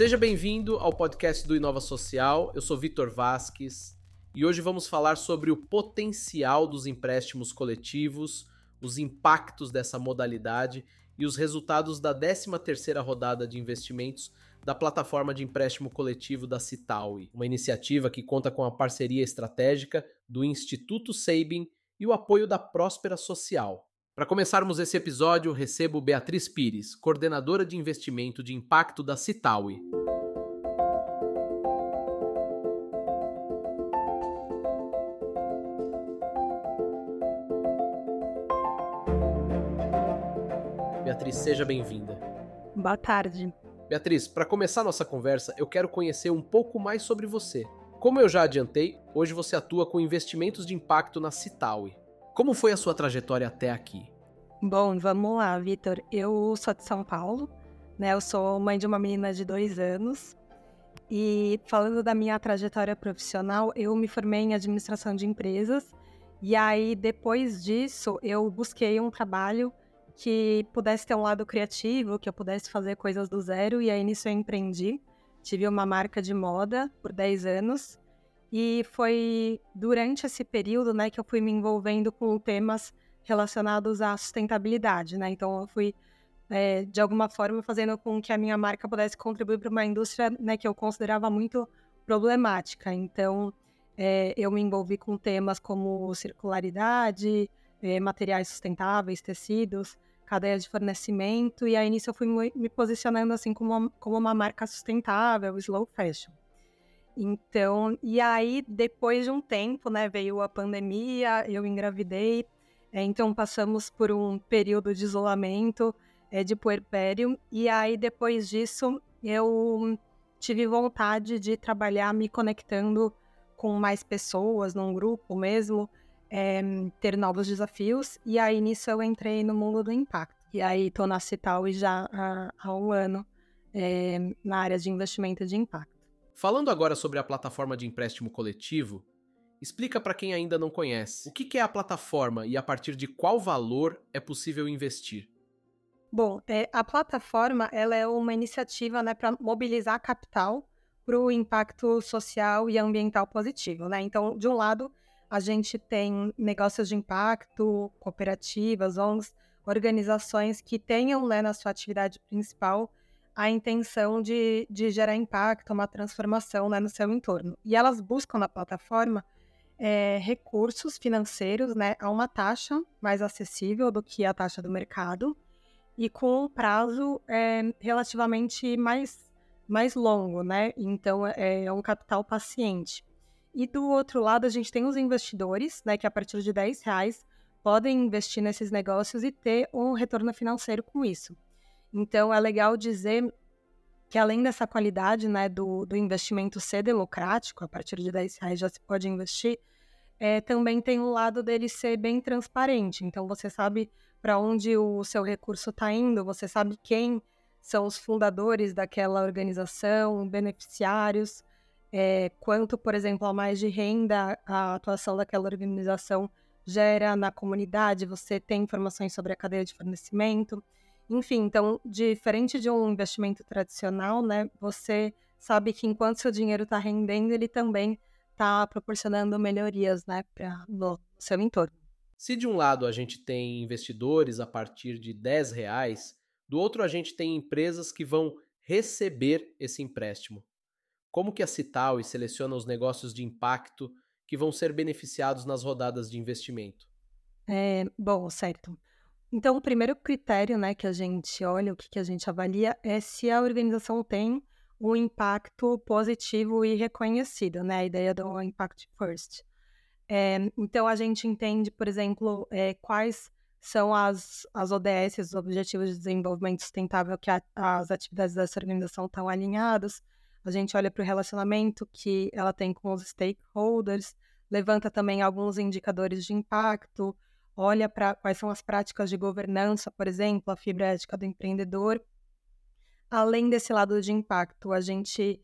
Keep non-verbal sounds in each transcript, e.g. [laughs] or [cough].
Seja bem-vindo ao podcast do Inova Social. Eu sou Vitor Vasques e hoje vamos falar sobre o potencial dos empréstimos coletivos, os impactos dessa modalidade e os resultados da 13ª rodada de investimentos da plataforma de empréstimo coletivo da Citaui, uma iniciativa que conta com a parceria estratégica do Instituto Sabin e o apoio da Próspera Social. Para começarmos esse episódio, recebo Beatriz Pires, coordenadora de investimento de impacto da Citaui. Beatriz, seja bem-vinda. Boa tarde. Beatriz, para começar nossa conversa, eu quero conhecer um pouco mais sobre você. Como eu já adiantei, hoje você atua com investimentos de impacto na Citaui. Como foi a sua trajetória até aqui? Bom, vamos lá, Vitor. Eu sou de São Paulo, né? Eu sou mãe de uma menina de dois anos. E falando da minha trajetória profissional, eu me formei em administração de empresas. E aí, depois disso, eu busquei um trabalho que pudesse ter um lado criativo, que eu pudesse fazer coisas do zero. E aí, nisso, eu empreendi. Tive uma marca de moda por 10 anos. E foi durante esse período, né, que eu fui me envolvendo com temas relacionados à sustentabilidade, né? Então eu fui é, de alguma forma fazendo com que a minha marca pudesse contribuir para uma indústria, né, que eu considerava muito problemática. Então é, eu me envolvi com temas como circularidade, é, materiais sustentáveis, tecidos, cadeia de fornecimento e aí nisso eu fui me posicionando assim como uma, como uma marca sustentável, slow fashion. Então, e aí, depois de um tempo, né, veio a pandemia, eu engravidei, é, então passamos por um período de isolamento, é, de puerpério, e aí depois disso eu tive vontade de trabalhar me conectando com mais pessoas, num grupo mesmo, é, ter novos desafios, e aí nisso eu entrei no mundo do impacto. E aí estou na Cital e já há, há um ano é, na área de investimento de impacto. Falando agora sobre a plataforma de empréstimo coletivo, explica para quem ainda não conhece o que é a plataforma e a partir de qual valor é possível investir. Bom, é, a plataforma ela é uma iniciativa né, para mobilizar capital para o impacto social e ambiental positivo. Né? Então, de um lado, a gente tem negócios de impacto, cooperativas, ONGs, organizações que tenham né, na sua atividade principal a intenção de, de gerar impacto, uma transformação né, no seu entorno. E elas buscam na plataforma é, recursos financeiros né, a uma taxa mais acessível do que a taxa do mercado e com um prazo é, relativamente mais, mais longo, né? Então é, é um capital paciente. E do outro lado, a gente tem os investidores, né, que a partir de 10 reais podem investir nesses negócios e ter um retorno financeiro com isso. Então, é legal dizer que além dessa qualidade né, do, do investimento ser democrático, a partir de 10 reais já se pode investir, é, também tem o lado dele ser bem transparente. Então, você sabe para onde o seu recurso está indo, você sabe quem são os fundadores daquela organização, beneficiários, é, quanto, por exemplo, a mais de renda a atuação daquela organização gera na comunidade, você tem informações sobre a cadeia de fornecimento. Enfim, então, diferente de um investimento tradicional, né, você sabe que enquanto seu dinheiro está rendendo, ele também está proporcionando melhorias né, para no seu entorno. Se de um lado a gente tem investidores a partir de 10 reais, do outro a gente tem empresas que vão receber esse empréstimo. Como que a Cital seleciona os negócios de impacto que vão ser beneficiados nas rodadas de investimento? É, bom, certo. Então, o primeiro critério né, que a gente olha, o que, que a gente avalia, é se a organização tem um impacto positivo e reconhecido, né? A ideia do Impact First. É, então, a gente entende, por exemplo, é, quais são as, as ODS, os Objetivos de Desenvolvimento Sustentável, que a, as atividades dessa organização estão alinhadas. A gente olha para o relacionamento que ela tem com os stakeholders, levanta também alguns indicadores de impacto, olha para quais são as práticas de governança, por exemplo, a fibra ética do empreendedor. Além desse lado de impacto, a gente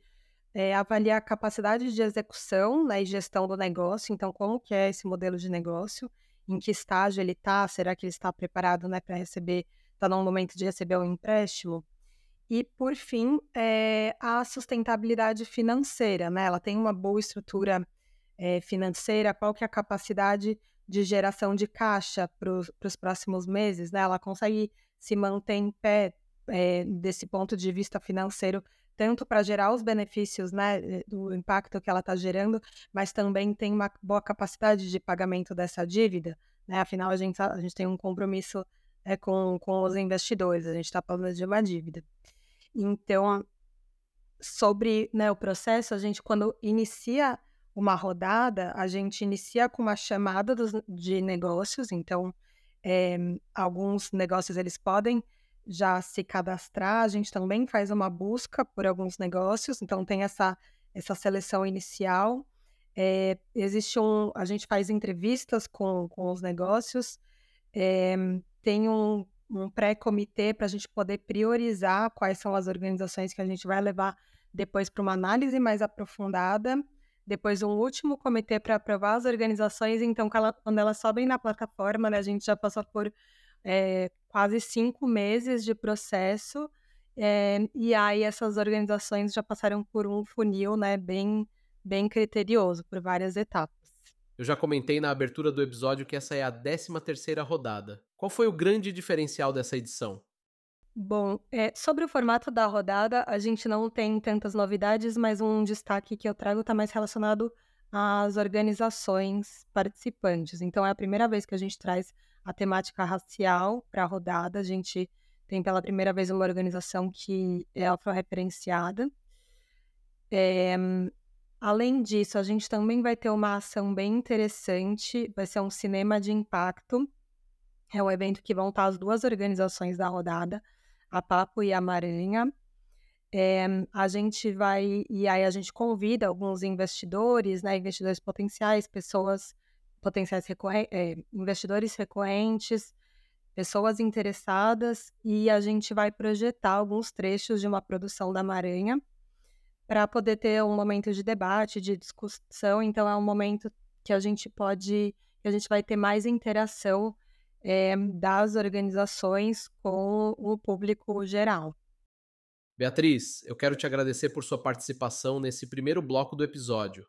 é, avalia a capacidade de execução né, e gestão do negócio, então como que é esse modelo de negócio, em que estágio ele está, será que ele está preparado né, para receber, está no momento de receber um empréstimo? E, por fim, é a sustentabilidade financeira, né? Ela tem uma boa estrutura é, financeira, qual que é a capacidade de geração de caixa para os próximos meses, né? Ela consegue se manter em pé é, desse ponto de vista financeiro, tanto para gerar os benefícios, né, eh, do impacto que ela está gerando, mas também tem uma boa capacidade de pagamento dessa dívida, né? Afinal, a gente, a gente tem um compromisso é, com, com os investidores, a gente está falando de uma dívida. Então, sobre né, o processo, a gente, quando inicia uma rodada, a gente inicia com uma chamada dos, de negócios, então, é, alguns negócios eles podem já se cadastrar, a gente também faz uma busca por alguns negócios, então tem essa, essa seleção inicial. É, existe um. A gente faz entrevistas com, com os negócios, é, tem um, um pré-comitê para a gente poder priorizar quais são as organizações que a gente vai levar depois para uma análise mais aprofundada. Depois, um último comitê para aprovar as organizações. Então, quando elas sobem na plataforma, né, a gente já passou por é, quase cinco meses de processo. É, e aí, essas organizações já passaram por um funil né, bem, bem criterioso, por várias etapas. Eu já comentei na abertura do episódio que essa é a 13 terceira rodada. Qual foi o grande diferencial dessa edição? Bom, é, sobre o formato da rodada, a gente não tem tantas novidades, mas um destaque que eu trago está mais relacionado às organizações participantes. Então, é a primeira vez que a gente traz a temática racial para a rodada. A gente tem pela primeira vez uma organização que é afro-referenciada. É, Além disso, a gente também vai ter uma ação bem interessante, vai ser um cinema de impacto. É um evento que vão estar as duas organizações da rodada, a Papo e a Maranha. É, a gente vai, e aí a gente convida alguns investidores, né, investidores potenciais, pessoas potenciais recorrentes, é, investidores recorrentes, pessoas interessadas, e a gente vai projetar alguns trechos de uma produção da Maranha para poder ter um momento de debate, de discussão. Então, é um momento que a gente pode, que a gente vai ter mais interação é, das organizações com o público geral. Beatriz, eu quero te agradecer por sua participação nesse primeiro bloco do episódio.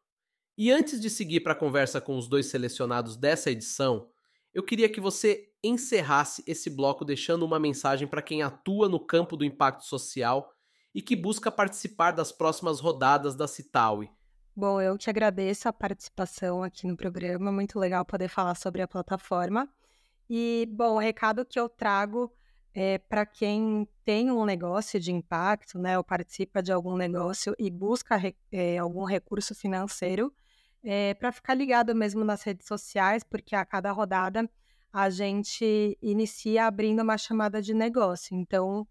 E antes de seguir para a conversa com os dois selecionados dessa edição, eu queria que você encerrasse esse bloco deixando uma mensagem para quem atua no campo do impacto social e que busca participar das próximas rodadas da Citaui. Bom, eu te agradeço a participação aqui no programa, muito legal poder falar sobre a plataforma. E, bom, o recado que eu trago é para quem tem um negócio de impacto, né, ou participa de algum negócio e busca é, algum recurso financeiro, é, para ficar ligado mesmo nas redes sociais, porque a cada rodada a gente inicia abrindo uma chamada de negócio. Então,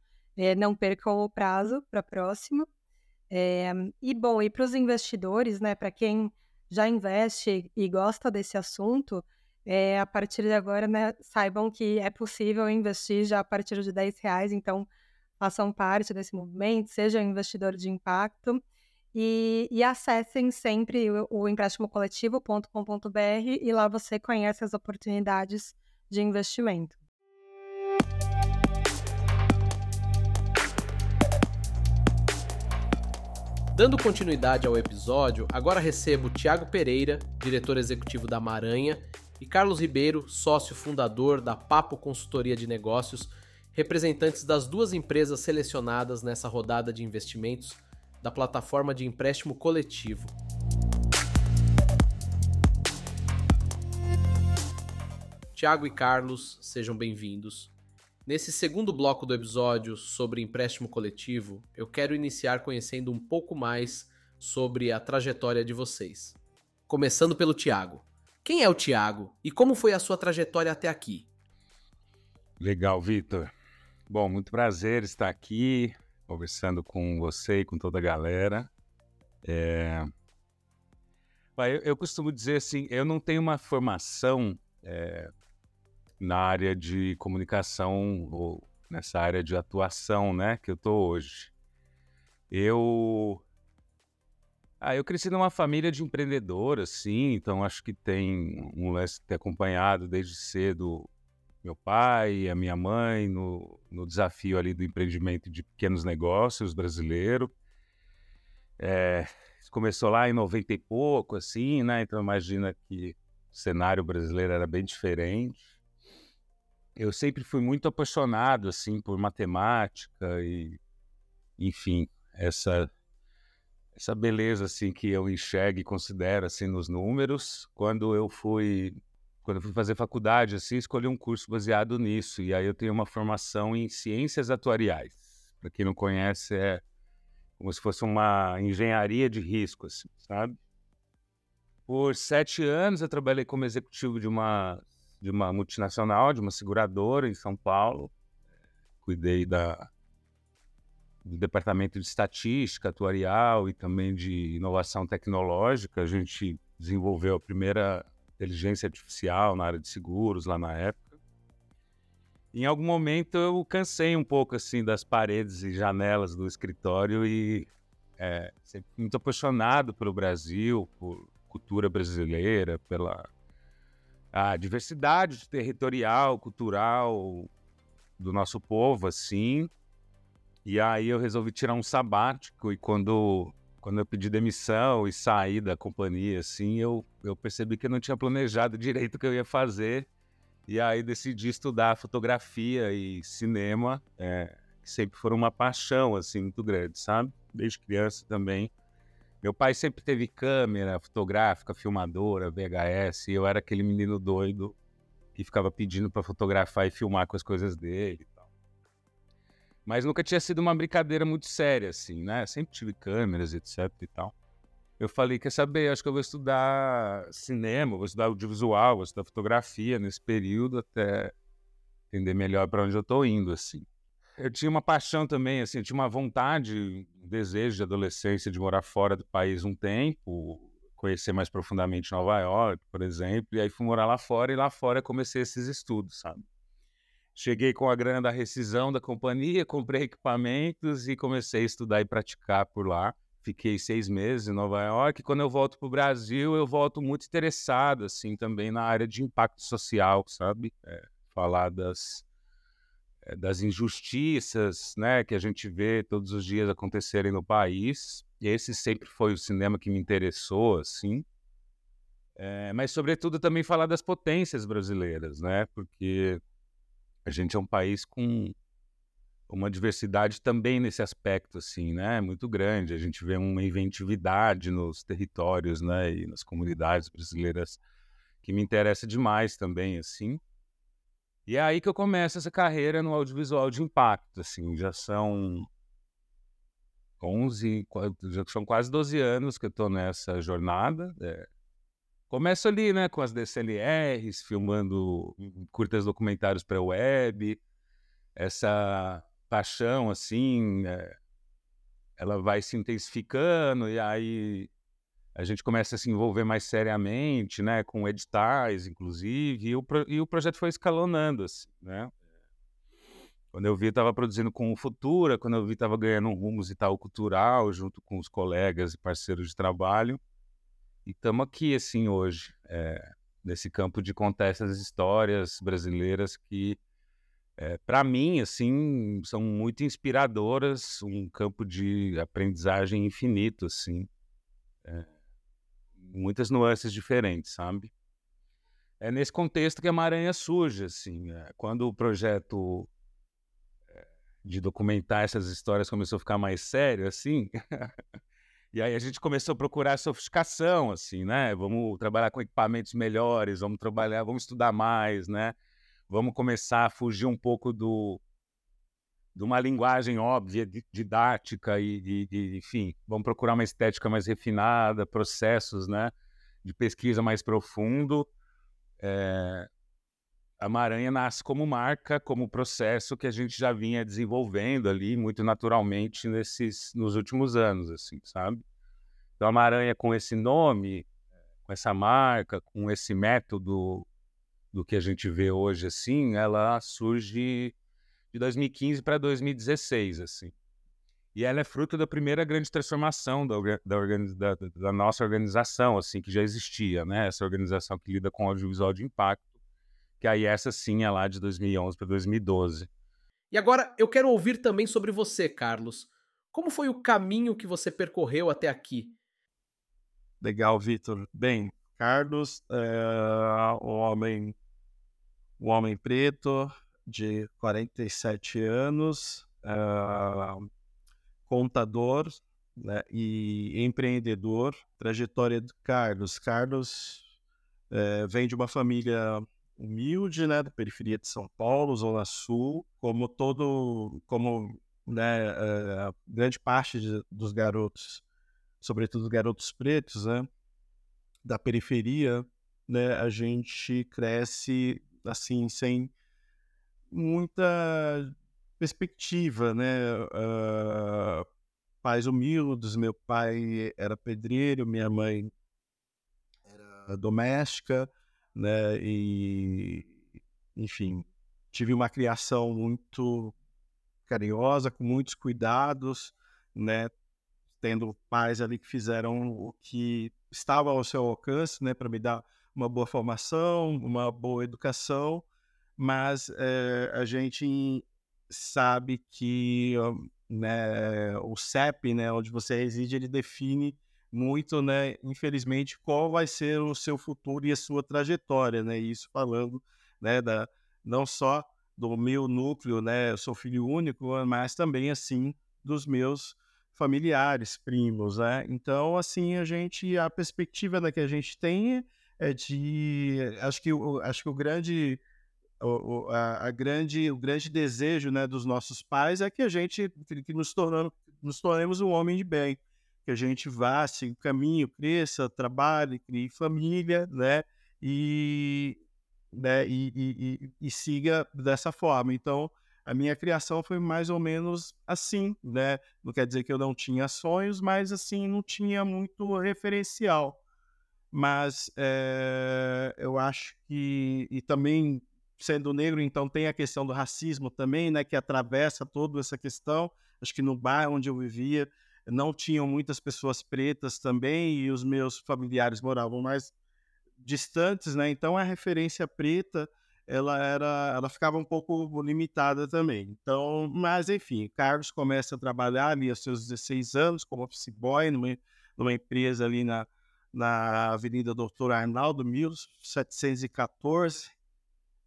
não percam o prazo para. É, e bom, e para os investidores, né, para quem já investe e gosta desse assunto, é, a partir de agora, né, saibam que é possível investir já a partir de 10 reais, então façam parte desse movimento, sejam investidor de impacto e, e acessem sempre o, o empréstimocoletivo.com.br e lá você conhece as oportunidades de investimento. Dando continuidade ao episódio, agora recebo Tiago Pereira, diretor executivo da Maranha, e Carlos Ribeiro, sócio fundador da Papo Consultoria de Negócios, representantes das duas empresas selecionadas nessa rodada de investimentos da plataforma de empréstimo coletivo. Tiago e Carlos, sejam bem-vindos. Nesse segundo bloco do episódio sobre empréstimo coletivo, eu quero iniciar conhecendo um pouco mais sobre a trajetória de vocês. Começando pelo Tiago. Quem é o Tiago e como foi a sua trajetória até aqui? Legal, Vitor. Bom, muito prazer estar aqui conversando com você e com toda a galera. É... Eu, eu costumo dizer assim, eu não tenho uma formação é, na área de comunicação ou nessa área de atuação, né, que eu tô hoje. Eu ah, eu cresci numa família de empreendedores, sim, então acho que tem um lance ter acompanhado desde cedo meu pai a minha mãe no, no desafio ali do empreendimento de pequenos negócios brasileiro. É, começou lá em 90 e pouco, assim, né? Então imagina que o cenário brasileiro era bem diferente. Eu sempre fui muito apaixonado, assim, por matemática e, enfim, essa essa beleza assim que eu enxergo e considero assim nos números. Quando eu fui quando eu fui fazer faculdade, assim, escolhi um curso baseado nisso. E aí eu tenho uma formação em ciências atuariais. Para quem não conhece, é como se fosse uma engenharia de risco, assim, sabe? Por sete anos eu trabalhei como executivo de uma, de uma multinacional, de uma seguradora em São Paulo. Cuidei da, do departamento de estatística atuarial e também de inovação tecnológica. A gente desenvolveu a primeira inteligência artificial na área de seguros lá na época. Em algum momento eu cansei um pouco assim das paredes e janelas do escritório e é, sempre muito apaixonado pelo Brasil, por cultura brasileira, pela a diversidade territorial, cultural do nosso povo, assim. E aí eu resolvi tirar um sabático e quando quando eu pedi demissão e saí da companhia, assim, eu, eu percebi que eu não tinha planejado [laughs] direito o que eu ia fazer. E aí decidi estudar fotografia e cinema, é, que sempre foram uma paixão, assim, muito grande, sabe? Desde criança também. Meu pai sempre teve câmera fotográfica, filmadora, VHS, e eu era aquele menino doido que ficava pedindo para fotografar e filmar com as coisas dele. Mas nunca tinha sido uma brincadeira muito séria, assim, né? Sempre tive câmeras, etc e tal. Eu falei, quer saber, acho que eu vou estudar cinema, vou estudar audiovisual, vou estudar fotografia nesse período até entender melhor para onde eu estou indo, assim. Eu tinha uma paixão também, assim, eu tinha uma vontade, um desejo de adolescência de morar fora do país um tempo, conhecer mais profundamente Nova York, por exemplo, e aí fui morar lá fora e lá fora comecei esses estudos, sabe? Cheguei com a grana da rescisão da companhia, comprei equipamentos e comecei a estudar e praticar por lá. Fiquei seis meses em Nova York. Quando eu volto para o Brasil, eu volto muito interessado, assim, também na área de impacto social, sabe? É, falar das, é, das injustiças, né, que a gente vê todos os dias acontecerem no país. Esse sempre foi o cinema que me interessou, assim. É, mas, sobretudo, também falar das potências brasileiras, né? Porque a gente é um país com uma diversidade também nesse aspecto, assim, né? Muito grande. A gente vê uma inventividade nos territórios, né? E nas comunidades brasileiras que me interessa demais também, assim. E é aí que eu começo essa carreira no audiovisual de impacto, assim. Já são 11, já são quase 12 anos que eu estou nessa jornada. É, Começo ali, né, com as DCLRs, filmando curtas documentários para web. Essa paixão, assim, é, ela vai se intensificando e aí a gente começa a se envolver mais seriamente, né, com editais, inclusive, e o, e o projeto foi escalonando, assim, né. Quando eu vi, estava produzindo com o Futura, quando eu vi, estava ganhando um rumo musical cultural junto com os colegas e parceiros de trabalho. E estamos aqui, assim, hoje, é, nesse campo de contar essas histórias brasileiras que, é, eh, para mim, assim, são muito inspiradoras, um campo de aprendizagem infinito, assim. É, muitas nuances diferentes, sabe? É nesse contexto que a Maranha surge, assim. Quando o projeto de documentar essas histórias começou a ficar mais sério, assim... [laughs] E aí a gente começou a procurar sofisticação, assim, né? Vamos trabalhar com equipamentos melhores, vamos trabalhar, vamos estudar mais, né? Vamos começar a fugir um pouco do de uma linguagem óbvia, didática e, e, enfim, vamos procurar uma estética mais refinada, processos, né? De pesquisa mais profundo. É... A Maranha nasce como marca, como processo que a gente já vinha desenvolvendo ali muito naturalmente nesses nos últimos anos, assim, sabe? Então a Maranha com esse nome, com essa marca, com esse método do que a gente vê hoje, assim, ela surge de 2015 para 2016, assim. E ela é fruto da primeira grande transformação da, da, da, da, nossa organização, assim, que já existia, né? Essa organização que lida com audiovisual de impacto, que aí essa sim é lá de 2011 para 2012. E agora eu quero ouvir também sobre você, Carlos. Como foi o caminho que você percorreu até aqui? Legal, Vitor. Bem, Carlos é um homem, um homem preto de 47 anos, é, contador né, e empreendedor. Trajetória do Carlos. Carlos é, vem de uma família humilde, né, da periferia de São Paulo, Zona Sul, como todo, como né, uh, grande parte de, dos garotos, sobretudo garotos pretos, né, da periferia, né, a gente cresce assim sem muita perspectiva, né? Uh, pais humildes, meu pai era pedreiro, minha mãe era doméstica, né? E, enfim, tive uma criação muito carinhosa, com muitos cuidados, né? Tendo pais ali que fizeram o que estava ao seu alcance, né? Para me dar uma boa formação, uma boa educação, mas é, a gente sabe que né, o CEP, né, onde você reside, ele define muito, né, infelizmente, qual vai ser o seu futuro e a sua trajetória, né? Isso falando, né, da não só do meu núcleo, né, eu sou filho único, mas também assim dos meus familiares, primos, né? Então, assim, a gente a perspectiva da que a gente tem é de acho que o, acho que o grande o, a, a, grande o grande desejo, né, dos nossos pais é que a gente que nos tornamos nos tornemos um homem de bem, que a gente vá, siga o caminho, cresça, trabalhe, crie família, né? E, né, e, e, e, siga dessa forma. Então, a minha criação foi mais ou menos assim, né? Não quer dizer que eu não tinha sonhos, mas assim, não tinha muito referencial. Mas é, eu acho que, e também sendo negro, então tem a questão do racismo também, né? Que atravessa toda essa questão. Acho que no bairro onde eu vivia, não tinham muitas pessoas pretas também e os meus familiares moravam mais distantes, né? Então a referência preta ela era, ela ficava um pouco limitada também. Então, mas enfim, Carlos começa a trabalhar ali aos seus 16 anos como office boy numa, numa empresa ali na, na Avenida Doutor Arnaldo, 1714.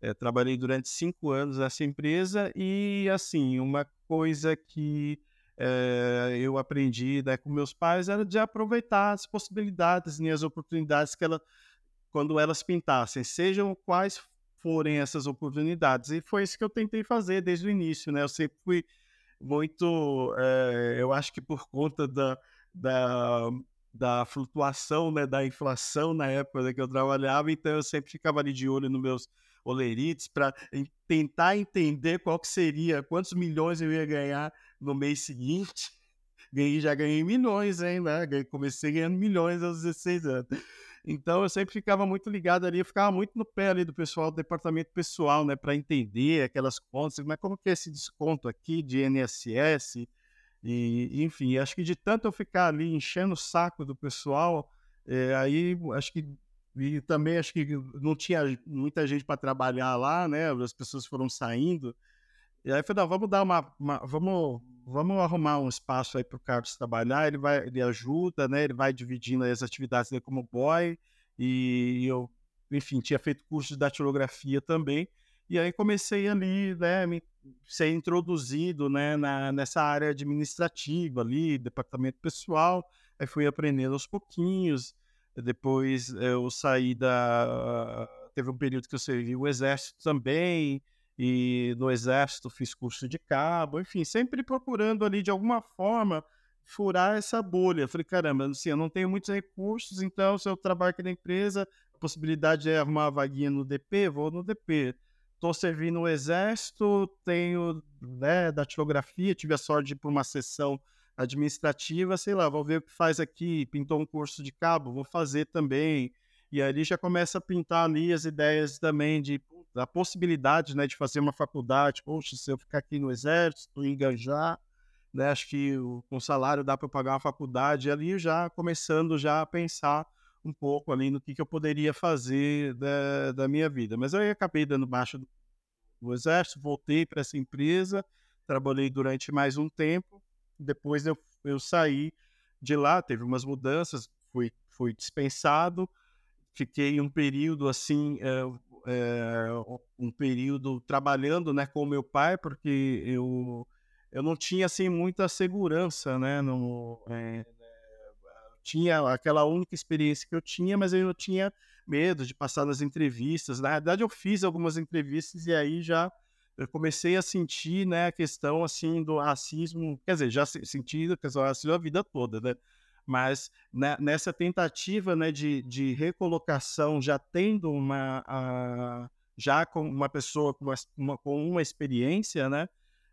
É, trabalhei durante cinco anos nessa empresa e, assim, uma coisa que é, eu aprendi né, com meus pais era de aproveitar as possibilidades e as oportunidades que ela, quando elas pintassem, sejam quais forem essas oportunidades. E foi isso que eu tentei fazer desde o início, né? Eu sempre fui muito, é, eu acho que por conta da, da, da flutuação, né, da inflação na época que eu trabalhava, então eu sempre ficava ali de olho nos meus olerites para tentar entender qual que seria, quantos milhões eu ia ganhar no mês seguinte. Ganhei, já ganhei milhões, hein, né? Comecei ganhando milhões aos 16 anos. Então eu sempre ficava muito ligado ali, eu ficava muito no pé ali do pessoal do departamento pessoal, né, para entender aquelas contas, mas como que é esse desconto aqui de INSS e enfim, acho que de tanto eu ficar ali enchendo o saco do pessoal, é, aí acho que e também acho que não tinha muita gente para trabalhar lá, né? As pessoas foram saindo. E aí eu falei, vamos dar uma, uma, vamos, vamos arrumar um espaço aí para o Carlos trabalhar. Ele vai, ele ajuda, né? Ele vai dividindo as atividades dele como boy. E eu, enfim, tinha feito curso de datilografia também. E aí comecei ali, né, me, ser introduzido, né, na, nessa área administrativa ali, departamento pessoal. Aí fui aprendendo aos pouquinhos. Depois eu saí da. Teve um período que eu servi o exército também, e no exército fiz curso de cabo, enfim, sempre procurando ali de alguma forma furar essa bolha. falei, caramba, assim, eu não tenho muitos recursos, então se eu trabalho aqui na empresa, a possibilidade é arrumar uma vaguinha no DP, vou no DP. Estou servindo no exército, tenho né, datilografia, tive a sorte de ir para uma sessão administrativa, sei lá, vou ver o que faz aqui, pintou um curso de cabo, vou fazer também. E ali já começa a pintar ali as ideias também de da possibilidade, né, de fazer uma faculdade. Poxa, se eu ficar aqui no exército, engajar, né, acho que o, com salário dá para pagar uma faculdade. E ali já começando já a pensar um pouco ali no que, que eu poderia fazer da, da minha vida. Mas aí acabei dando baixa do exército, voltei para essa empresa, trabalhei durante mais um tempo, depois eu, eu saí de lá, teve umas mudanças, fui, fui dispensado, fiquei um período assim, é, é, um período trabalhando né, com meu pai, porque eu, eu não tinha assim muita segurança, né? No, é, tinha aquela única experiência que eu tinha, mas eu tinha medo de passar nas entrevistas. Na verdade, eu fiz algumas entrevistas e aí já eu comecei a sentir, né, a questão assim do racismo, quer dizer, já senti a questão do racismo a vida toda, né? Mas né, nessa tentativa, né, de, de recolocação, já tendo uma a, já com uma pessoa com uma, com uma experiência, né,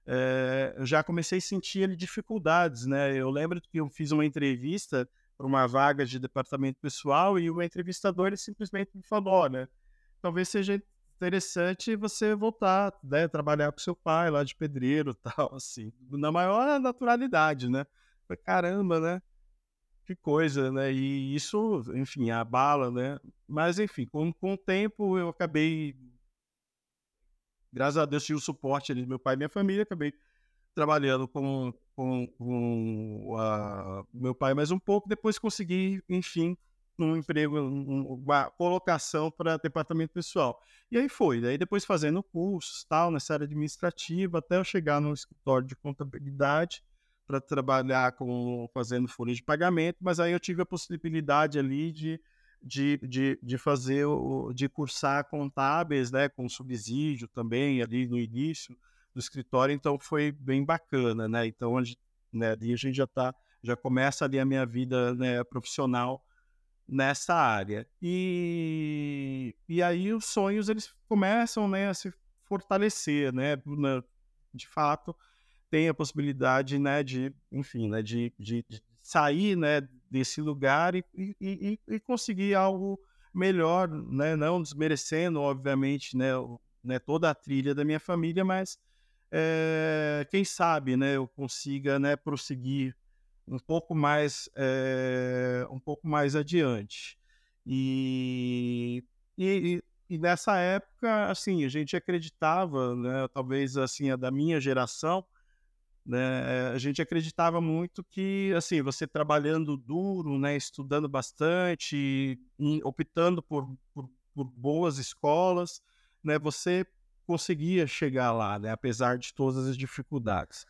é, eu já comecei a sentir dificuldades, né? Eu lembro que eu fiz uma entrevista para uma vaga de departamento pessoal e o entrevistador ele simplesmente me falou, né? Talvez seja interessante você voltar, né, trabalhar com seu pai lá de pedreiro, [laughs] tal, assim, na maior naturalidade, né? Caramba, né? Que coisa, né? E isso, enfim, abala, né? Mas, enfim, com, com o tempo eu acabei, graças a Deus, tinha o suporte ali do meu pai e minha família, acabei trabalhando com, com, com a, meu pai mais um pouco, depois consegui, enfim, um emprego, um, uma colocação para departamento pessoal. E aí foi, daí depois fazendo cursos, tal, nessa área administrativa, até eu chegar no escritório de contabilidade para trabalhar com fazendo folha de pagamento, mas aí eu tive a possibilidade ali de de, de, de fazer, de cursar contábeis, né, com subsídio também ali no início, do escritório, então foi bem bacana, né? Então, a gente, né, a gente já tá, já começa ali a minha vida né, profissional nessa área. E, e aí os sonhos eles começam né, a se fortalecer, né? De fato, tem a possibilidade, né, de, enfim, né, de, de, de sair, né, desse lugar e, e, e, conseguir algo melhor, né, não desmerecendo, obviamente, né, né, toda a trilha da minha família, mas é, quem sabe, né, eu consiga, né, prosseguir um pouco mais, é, um pouco mais adiante. E, e, e, nessa época, assim, a gente acreditava, né, talvez assim a da minha geração, né, a gente acreditava muito que, assim, você trabalhando duro, né, estudando bastante, optando por, por, por boas escolas, né, você conseguia chegar lá, né, apesar de todas as dificuldades.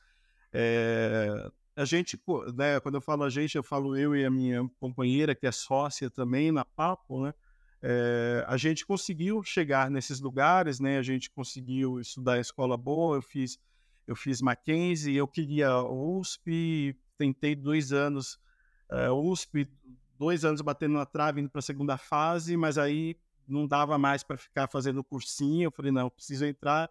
É, a gente, né, quando eu falo a gente, eu falo eu e a minha companheira, que é sócia também na Papo, né, é, a gente conseguiu chegar nesses lugares, né, a gente conseguiu estudar escola boa, eu fiz, eu fiz Mackenzie, eu queria USP, tentei dois anos é, USP, dois anos batendo na trave, indo para a segunda fase, mas aí não dava mais para ficar fazendo cursinho. Eu falei, não, preciso entrar.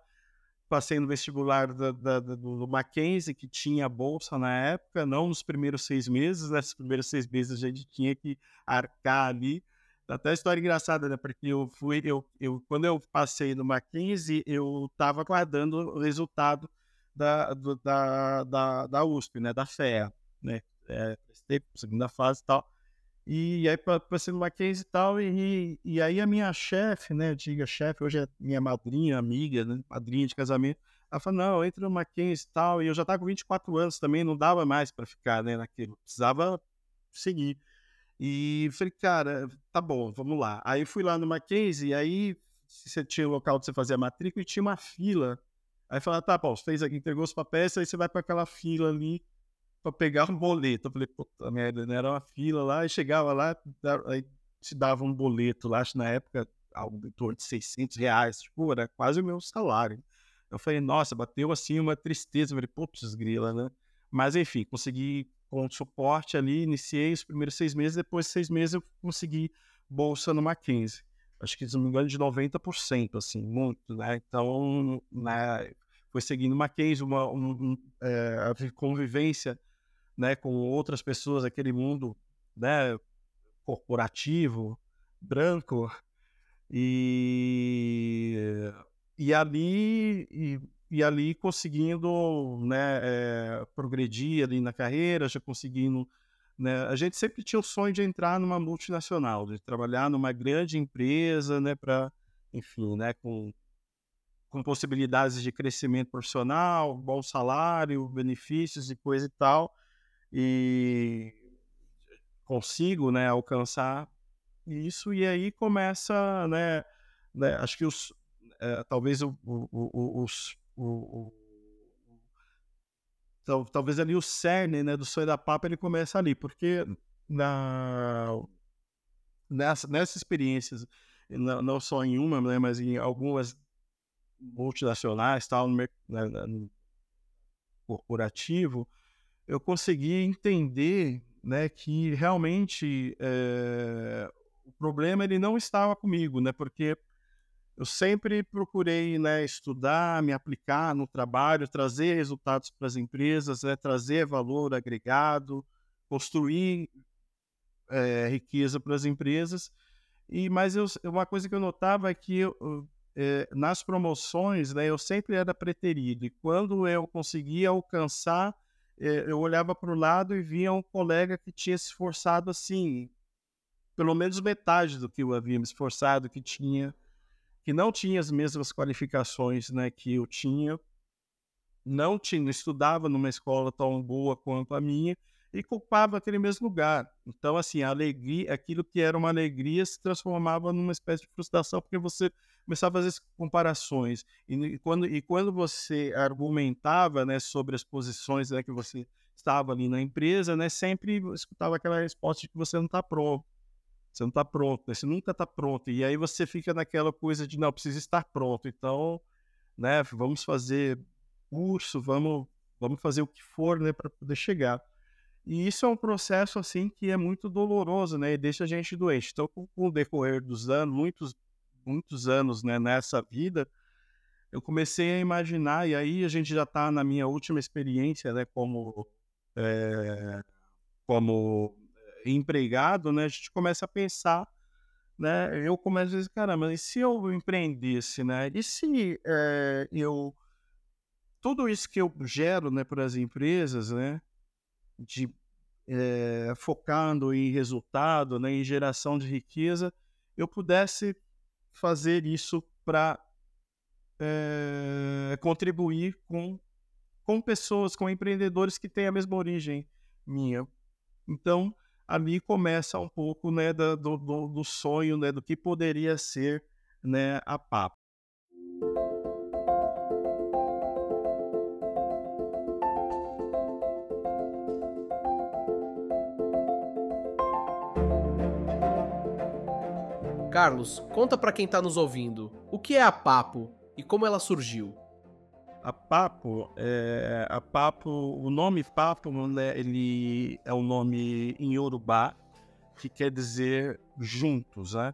Passei no vestibular da, da, do Mackenzie, que tinha bolsa na época, não nos primeiros seis meses. Nesses primeiros seis meses a gente tinha que arcar ali. Até história engraçada, né? Porque eu fui, eu, eu, quando eu passei no Mackenzie, eu estava aguardando o resultado da, do, da, da, da USP, né? Da FEA, né? É, segunda fase e tal. E aí passei no Mackenzie e tal, e, e aí a minha chefe, né, diga chefe, hoje é minha madrinha, amiga, né, madrinha de casamento, ela falou, não, entra no Mackenzie e tal, e eu já estava com 24 anos também, não dava mais para ficar, né, naquilo, precisava seguir. E falei, cara, tá bom, vamos lá. Aí fui lá no Mackenzie, e aí você tinha o local de você fazer a matrícula e tinha uma fila. Aí falou, tá você fez aqui, entregou os papéis, aí você vai para aquela fila ali, para pegar um boleto. Eu falei, puta merda, né? Era uma fila lá, e chegava lá, aí te dava um boleto lá, acho na época, algo em torno de 600 reais, tipo, era quase o meu salário. Eu falei, nossa, bateu assim uma tristeza, eu falei, putz, grila, né? Mas enfim, consegui com suporte ali, iniciei os primeiros seis meses, depois de seis meses eu consegui bolsa no Mackenzie. Acho que, se não me engano, de 90%, assim, muito, né? Então, né, foi seguindo Mackenzie, uma um, um, é, a convivência né, com outras pessoas, aquele mundo né, corporativo, branco, e, e ali e, e ali conseguindo né, é, progredir ali na carreira, já conseguindo Né? A gente sempre tinha o sonho de entrar numa multinacional, de trabalhar numa grande empresa, né, para, enfim, né, com, com possibilidades de crescimento profissional, bom salário, benefícios e coisa e tal. E consigo, né, alcançar isso e aí começa, né, né acho que os, é, talvez o, o, o, os, o, talvez ali o cerne, né, do sonho da Papa ele começa ali, porque na nessa, nessas experiências, não, não só em uma, né, mas em algumas multinacionais, tal, no, né, no corporativo, eu consegui entender né, que realmente é, o problema ele não estava comigo, né, porque eu sempre procurei né, estudar, me aplicar no trabalho, trazer resultados para as empresas, né, trazer valor agregado, construir é, riqueza para as empresas. E mas eu, uma coisa que eu notava é que eu, é, nas promoções, né, eu sempre era preterido. E quando eu conseguia alcançar eu olhava para o lado e via um colega que tinha se esforçado assim, pelo menos metade do que eu havia me esforçado, que tinha, que não tinha as mesmas qualificações, né, que eu tinha, não tinha, estudava numa escola tão boa quanto a minha e culpava aquele mesmo lugar. Então, assim, a alegria, aquilo que era uma alegria se transformava numa espécie de frustração porque você começava a fazer comparações. E quando, e quando você argumentava né, sobre as posições né, que você estava ali na empresa, né, sempre escutava aquela resposta de que você não está pronto. Você não está pronto, né, você nunca está pronto. E aí você fica naquela coisa de, não, precisa estar pronto. Então, né, vamos fazer curso, vamos, vamos fazer o que for né, para poder chegar. E isso é um processo assim que é muito doloroso, né? E deixa a gente doente. Então, com o decorrer dos anos, muitos muitos anos né, nessa vida, eu comecei a imaginar, e aí a gente já está na minha última experiência né, como, é, como empregado, né, a gente começa a pensar, né, eu começo a dizer, caramba, e se eu empreendesse, né, e se é, eu, tudo isso que eu gero né, para as empresas, né, de é, focando em resultado, né, em geração de riqueza, eu pudesse fazer isso para é, eh, contribuir com, com pessoas, com empreendedores que têm a mesma origem minha. Então, ali começa um pouco né, do, do, do sonho, né, do que poderia ser né, a PAP. Carlos, conta para quem tá nos ouvindo, o que é a Papo e como ela surgiu? A Papo, é, a Papo, o nome Papo, né, ele é um nome em Yorubá que quer dizer juntos, né?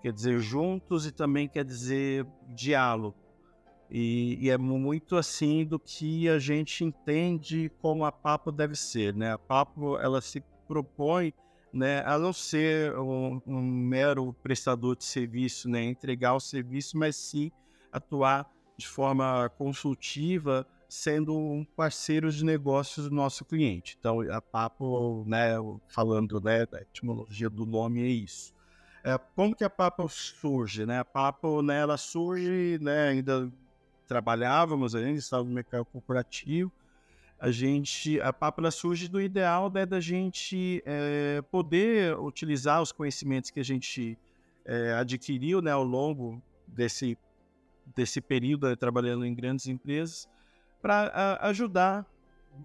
Quer dizer juntos e também quer dizer diálogo. E, e, é muito assim do que a gente entende como a Papo deve ser, né? A Papo, ela se propõe né, a não ser um, um, mero prestador de serviço, né, entregar o serviço, mas sim atuar de forma consultiva, sendo um parceiro de negócios do nosso cliente. Então, a Papo, né, falando né, da etimologia do nome, é isso. É, como que a Papo surge? Né? A Papo, né, ela surge, né, ainda trabalhávamos, ainda estava no mercado corporativo, a gente, a Pápula surge do ideal né, da gente é, poder utilizar os conhecimentos que a gente é, adquiriu né, ao longo desse, desse período né, trabalhando em grandes empresas para ajudar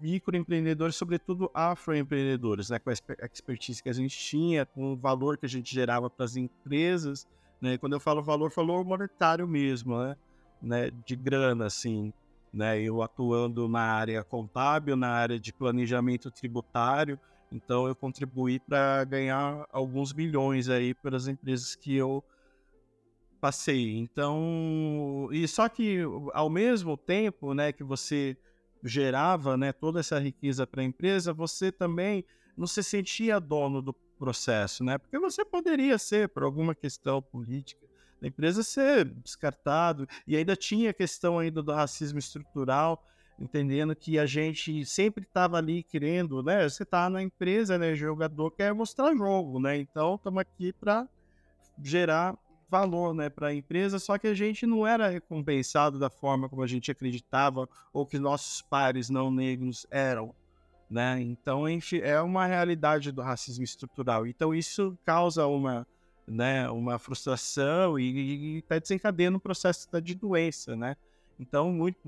microempreendedores, sobretudo afroempreendedores, né, com a expertise que a gente tinha, com o valor que a gente gerava para as empresas. Né, quando eu falo valor, valor monetário mesmo, né, né, de grana, assim, né? Eu atuando na área contábil, na área de planejamento tributário, então eu contribuí para ganhar alguns milhões aí pelas empresas que eu passei. Então, e só que ao mesmo tempo, né, que você gerava, né, toda essa riqueza para a empresa, você também não se sentia dono do processo, né? Porque você poderia ser por alguma questão política da empresa ser descartado. E ainda tinha a questão ainda do racismo estrutural. entendendo que a gente sempre estava ali querendo, né? Você está na empresa, né? Jogador quer mostrar jogo, né? Então estamos aqui para gerar valor, né, para a empresa. Só que a gente não era recompensado da forma como a gente acreditava ou que nossos pares não negros eram, né? Então, é uma realidade do racismo estrutural. Então isso causa uma né, uma frustração e está desencadeando um processo de doença, né? Então, muito,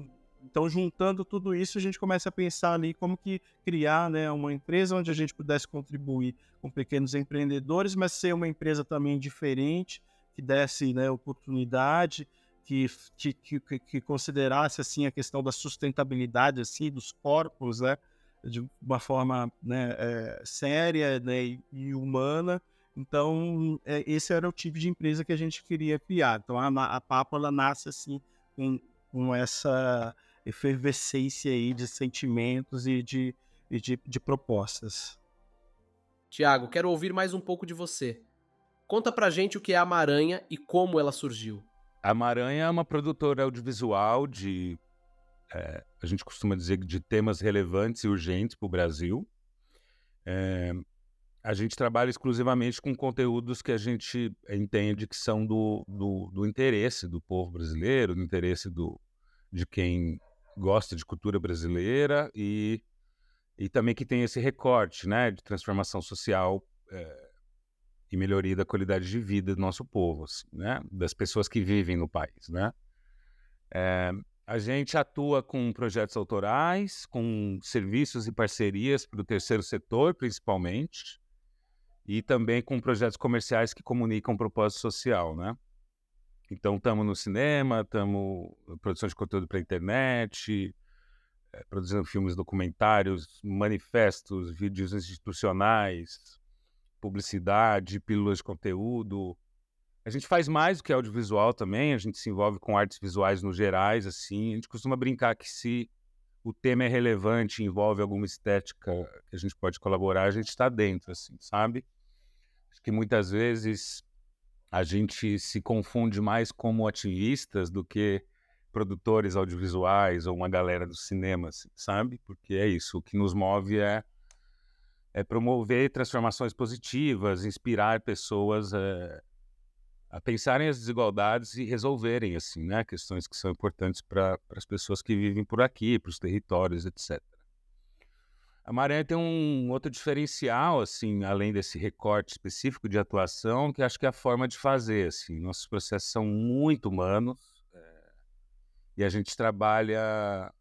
então, juntando tudo isso, a gente começa a pensar ali como que criar né, uma empresa onde a gente pudesse contribuir com pequenos empreendedores, mas ser uma empresa também diferente, que desse né, oportunidade, que, que, que, que, considerasse assim a questão da sustentabilidade assim dos corpos, né, de uma forma né, é, séria né, e humana. Então, é, esse era o tipo de empresa que a gente queria criar. Então, a, a Papo ela nasce assim com, com essa efervescência aí de sentimentos e de, e de, de propostas. Tiago, quero ouvir mais um pouco de você. Conta pra gente o que é a Maranha e como ela surgiu. A Maranha é uma produtora audiovisual de. É, a gente costuma dizer de temas relevantes e urgentes para o Brasil. É, a gente trabalha exclusivamente com conteúdos que a gente entende que são do, do, do interesse do povo brasileiro, do interesse do, de quem gosta de cultura brasileira e, e também que tem esse recorte né, de transformação social é, e melhoria da qualidade de vida do nosso povo, assim, né, das pessoas que vivem no país. Né? É, a gente atua com projetos autorais, com serviços e parcerias para o terceiro setor, principalmente, e também com projetos comerciais que comunicam propósito social, né? Então, estamos no cinema, estamos produção de conteúdo para internet, é, produzindo filmes documentários, manifestos, vídeos institucionais, publicidade, pílulas de conteúdo. A gente faz mais do que audiovisual também, a gente se envolve com artes visuais no gerais, assim. A gente costuma brincar que se o tema é relevante, envolve alguma estética que a gente pode colaborar, a gente está dentro, assim, sabe? Acho que muitas vezes a gente se confunde mais como ativistas do que produtores audiovisuais ou uma galera do cinema, assim, sabe? Porque é isso, o que nos move é, é promover transformações positivas, inspirar pessoas a pensarem as desigualdades e resolverem, assim, né? Questões que são importantes para as pessoas que vivem por aqui, para os territórios, etc. A Maranhão tem um outro diferencial, assim, além desse recorte específico de atuação, que acho que é a forma de fazer, assim. Nossos processos são muito humanos é, e a gente trabalha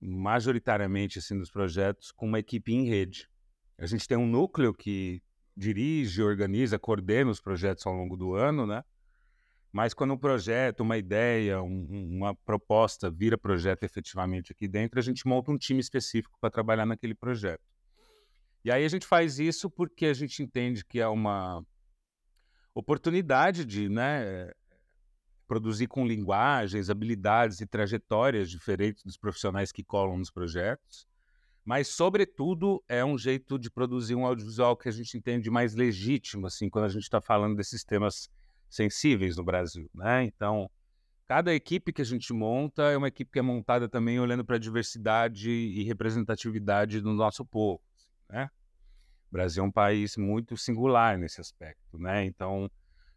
majoritariamente, assim, nos projetos com uma equipe em rede. A gente tem um núcleo que dirige, organiza, coordena os projetos ao longo do ano, né? Mas quando um projeto, uma ideia, um, uma proposta vira projeto efetivamente aqui dentro, a gente monta um time específico para trabalhar naquele projeto. E aí a gente faz isso porque a gente entende que é uma oportunidade de né, produzir com linguagens, habilidades e trajetórias diferentes dos profissionais que colam nos projetos. Mas, sobretudo, é um jeito de produzir um audiovisual que a gente entende mais legítimo, assim, quando a gente está falando desses temas sensíveis no Brasil, né? Então, cada equipe que a gente monta é uma equipe que é montada também olhando para a diversidade e representatividade do nosso povo, né? O Brasil é um país muito singular nesse aspecto, né? Então,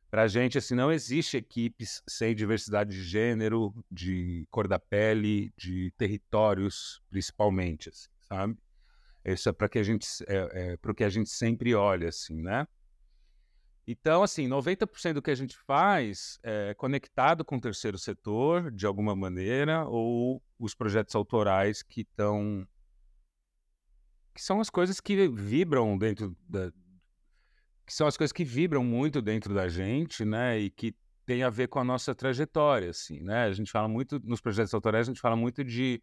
para a gente, assim, não existe equipes sem diversidade de gênero, de cor da pele, de territórios, principalmente, assim, sabe? Isso é para que a gente, é, é para o que a gente sempre olha, assim, né? Então, assim, 90% do que a gente faz é conectado com o terceiro setor, de alguma maneira, ou os projetos autorais que estão. que são as coisas que vibram dentro da. que são as coisas que vibram muito dentro da gente, né? E que tem a ver com a nossa trajetória, assim, né? A gente fala muito, nos projetos autorais, a gente fala muito de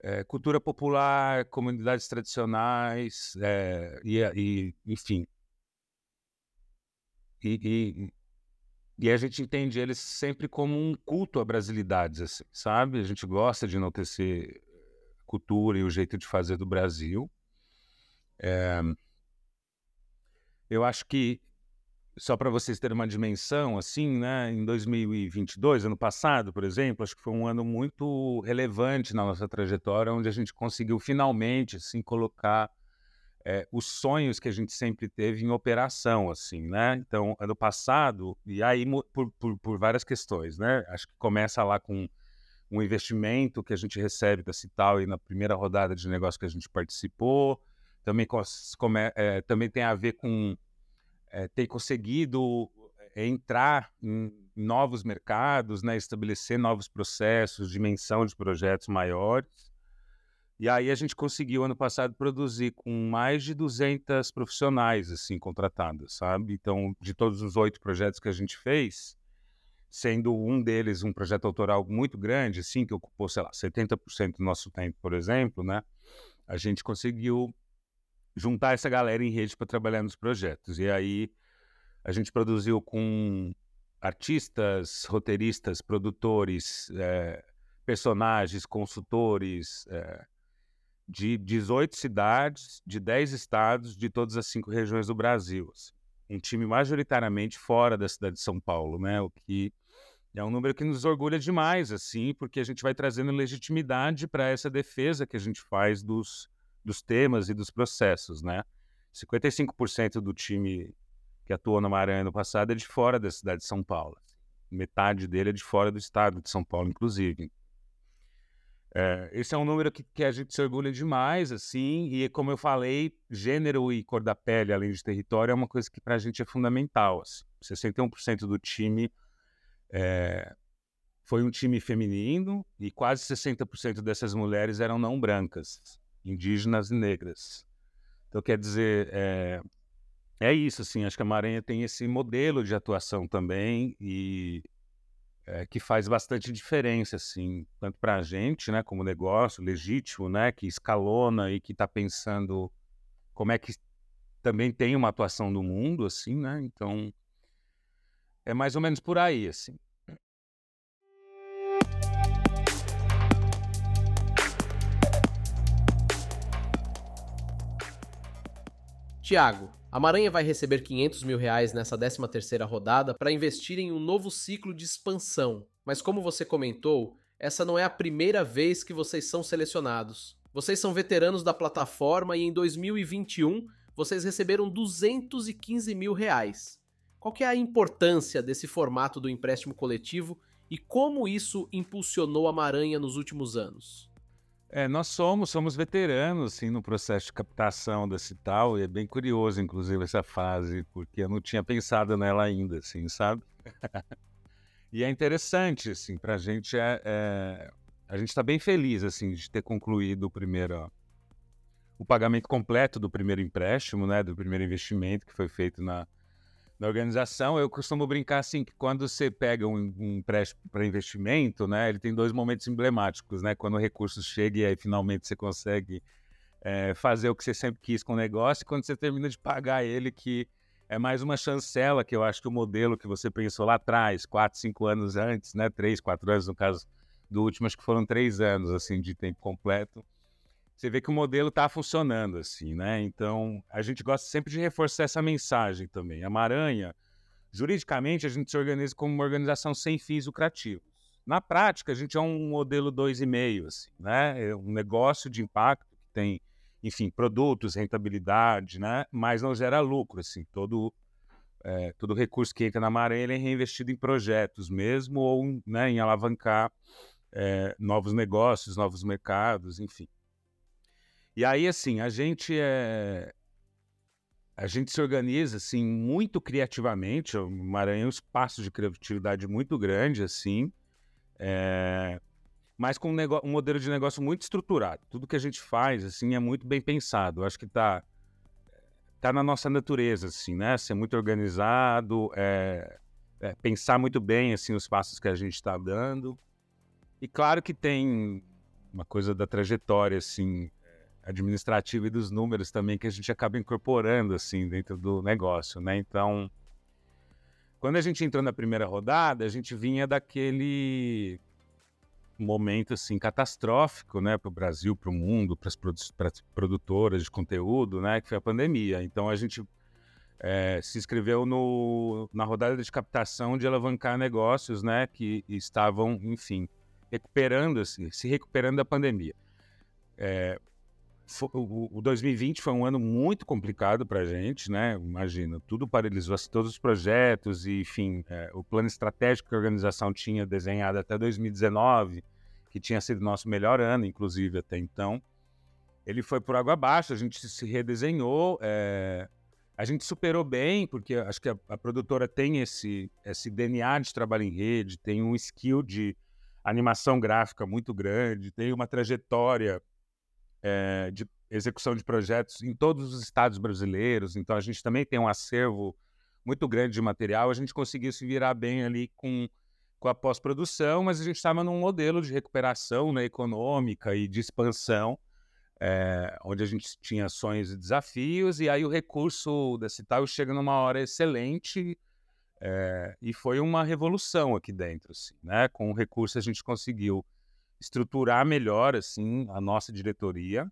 é, cultura popular, comunidades tradicionais, é, e, e, enfim, e, e, e, a gente entende eles sempre como um culto à brasilidades, assim, sabe? A gente gosta de enaltecer cultura e o jeito de fazer do Brasil. É, eu acho que só para vocês terem uma dimensão, assim, né? Em 2022, ano passado, por exemplo, acho que foi um ano muito relevante na nossa trajetória, onde a gente conseguiu finalmente, assim, colocar é, os sonhos que a gente sempre teve em operação, assim, né? Então, ano passado, e aí por, por, por várias questões, né? Acho que começa lá com um investimento que a gente recebe da Cital e na primeira rodada de negócio que a gente participou, também, é, também tem a ver com é, ter conseguido entrar em novos mercados, né, estabelecer novos processos, dimensão de projetos maiores. E aí a gente conseguiu ano passado produzir com mais de 200 profissionais assim contratados, sabe? Então, de todos os oito projetos que a gente fez, sendo um deles um projeto autoral muito grande, assim, que ocupou, sei lá, 70% do nosso tempo, por exemplo, né? A gente conseguiu juntar essa galera em rede para trabalhar nos projetos. E aí a gente produziu com artistas, roteiristas, produtores, é, personagens, consultores é, de 18 cidades, de 10 estados, de todas as cinco regiões do Brasil. Assim. Um time majoritariamente fora da cidade de São Paulo, né? O que é um número que nos orgulha demais, assim, porque a gente vai trazendo legitimidade para essa defesa que a gente faz dos, dos temas e dos processos, né? 55% do time que atuou na Maranhão no passado é de fora da cidade de São Paulo. Metade dele é de fora do estado de São Paulo, inclusive. É, esse é um número que, que, a gente se orgulha demais, assim, e como eu falei, gênero e cor da pele, além de território, é uma coisa que para a gente é fundamental. Assim. 61% do time é, foi um time feminino e quase 60% dessas mulheres eram não brancas indígenas e negras. Então, quer dizer, é, é isso, assim, acho que a Maranhão tem esse modelo de atuação também e é, que faz bastante diferença, assim, tanto para a gente, né, como negócio legítimo, né, que escalona e que está pensando como é que também tem uma atuação no mundo, assim, né, então é mais ou menos por aí, assim. Tiago, a Maranha vai receber 500 mil reais nessa 13ª rodada para investir em um novo ciclo de expansão. Mas como você comentou, essa não é a primeira vez que vocês são selecionados. Vocês são veteranos da plataforma e em 2021 vocês receberam 215 mil reais. Qual que é a importância desse formato do empréstimo coletivo e como isso impulsionou a Maranha nos últimos anos? É, nós somos, somos veteranos, assim, no processo de captação da Cital, e é bem curioso, inclusive, essa fase, porque eu não tinha pensado nela ainda, assim, sabe? [laughs] e é interessante, assim, pra gente é, é... a gente está bem feliz, assim, de ter concluído o primeiro, o pagamento completo do primeiro empréstimo, né, do primeiro investimento que foi feito na, na organização, eu costumo brincar assim que quando você pega um, um empréstimo para investimento, né, ele tem dois momentos emblemáticos, né? Quando o recurso chega e aí finalmente você consegue é, fazer o que você sempre quis com o negócio, e quando você termina de pagar ele, que é mais uma chancela, que eu acho que o modelo que você pensou lá atrás, quatro, cinco anos antes, né, três, quatro anos no caso do último, acho que foram três anos assim de tempo completo você vê que o modelo está funcionando assim, né? Então, a gente gosta sempre de reforçar essa mensagem também. A Maranha, juridicamente, a gente se organiza como uma organização sem fins lucrativos. Na prática, a gente é um modelo 2,5, assim, né? É um negócio de impacto que tem, enfim, produtos, rentabilidade, né? Mas não gera lucro, assim. Todo, é, todo recurso que entra na Maranha é reinvestido em projetos mesmo ou né, em alavancar é, novos negócios, novos mercados, enfim. E aí, assim, a gente é. A gente se organiza, assim, muito criativamente. O Maranhão é um espaço de criatividade muito grande, assim. É... Mas com um, negócio, um modelo de negócio muito estruturado. Tudo que a gente faz, assim, é muito bem pensado. Eu acho que está tá na nossa natureza, assim, né? Ser muito organizado, é, é, pensar muito bem, assim, os passos que a gente está dando. E claro que tem uma coisa da trajetória, assim, administrativa e dos números também que a gente acaba incorporando assim dentro do negócio, né? Então, quando a gente entrou na primeira rodada, a gente vinha daquele momento assim catastrófico, né, para o Brasil, para o mundo, para as produ produtoras de conteúdo, né, que foi a pandemia. Então a gente é, se inscreveu no, na rodada de captação de alavancar negócios, né, que estavam, enfim, recuperando-se, se recuperando da pandemia. É, o, o 2020 foi um ano muito complicado para a gente, né? Imagina, tudo paralisou, assim, todos os projetos e, enfim, é, o plano estratégico que a organização tinha desenhado até 2019, que tinha sido nosso melhor ano, inclusive até então, ele foi por água abaixo. A gente se redesenhou, é, a gente superou bem, porque acho que a, a, produtora tem esse, esse DNA de trabalho em rede, tem um skill de animação gráfica muito grande, tem uma trajetória é, de execução de projetos em todos os estados brasileiros, então a gente também tem um acervo muito grande de material, a gente conseguiu se virar bem ali com, com a pós-produção, mas a gente estava num modelo de recuperação né, econômica e de expansão, é, onde a gente tinha sonhos e desafios, e aí o recurso da Cital chega numa hora excelente, é, e foi uma revolução aqui dentro, assim, né? Com o recurso a gente conseguiu estruturar melhor assim a nossa diretoria.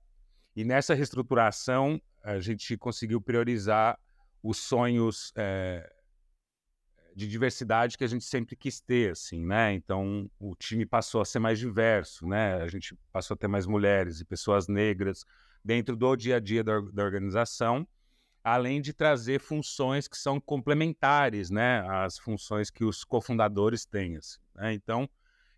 E nessa reestruturação a gente conseguiu priorizar os sonhos é, de diversidade que a gente sempre quis ter, assim, né? Então o time passou a ser mais diverso, né? A gente passou a ter mais mulheres e pessoas negras dentro do dia a dia da, da organização, além de trazer funções que são complementares, né? As funções que os cofundadores têm, assim, né? Então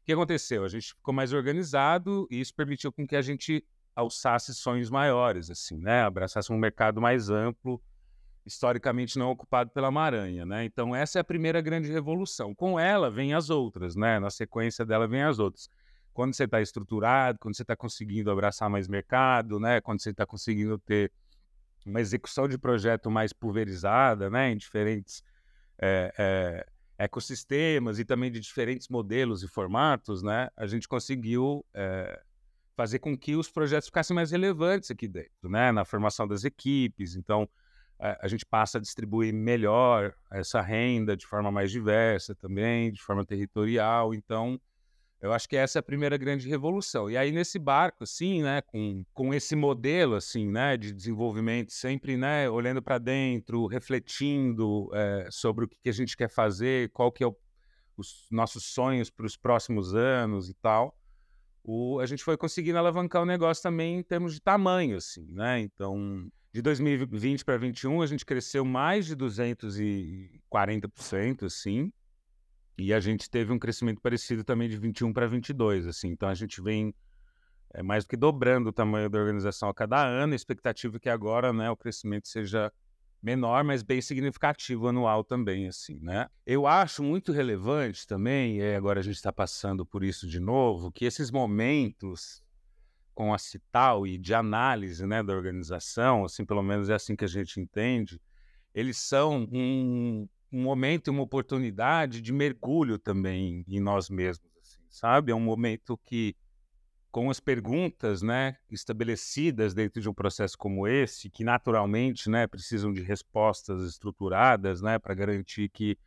que aconteceu? A gente ficou mais organizado e isso permitiu com que a gente alçasse sonhos maiores, assim, né? Abraçasse um mercado mais amplo, historicamente não ocupado pela Maranha, né? Então essa é a primeira grande revolução. Com ela vem as outras, né? Na sequência dela vem as outras. Quando você está estruturado, quando você está conseguindo abraçar mais mercado, né? Quando você está conseguindo ter uma execução de projeto mais pulverizada, né? Em diferentes é, é, ecossistemas e também de diferentes modelos e formatos, né, a gente conseguiu é, fazer com que os projetos ficassem mais relevantes aqui dentro, né, na formação das equipes. Então, a, a gente passa a distribuir melhor essa renda de forma mais diversa também, de forma territorial. Então, eu acho que essa é a primeira grande revolução. E aí nesse barco, assim, né, com, com esse modelo, assim, né, de desenvolvimento, sempre, né, olhando para dentro, refletindo é, sobre o que, que, a gente quer fazer, qual que é o, os nossos sonhos para os próximos anos e tal, o, a gente foi conseguindo alavancar o negócio também em termos de tamanho, assim, né? Então, de 2020 para 2021, a gente cresceu mais de 240%, assim, e a gente teve um crescimento parecido também de 21 para 22, assim. Então a gente vem é, mais do que dobrando o tamanho da organização a cada ano. A expectativa é que agora, né, o crescimento seja menor, mas bem significativo anual também, assim, né? Eu acho muito relevante também, e agora a gente está passando por isso de novo, que esses momentos com a Cital e de análise, né, da organização, assim, pelo menos é assim que a gente entende, eles são um, um momento e uma oportunidade de mergulho também em nós mesmos, assim, sabe? É um momento que, com as perguntas, né, estabelecidas dentro de um processo como esse, que naturalmente, né, precisam de respostas estruturadas, né, para garantir que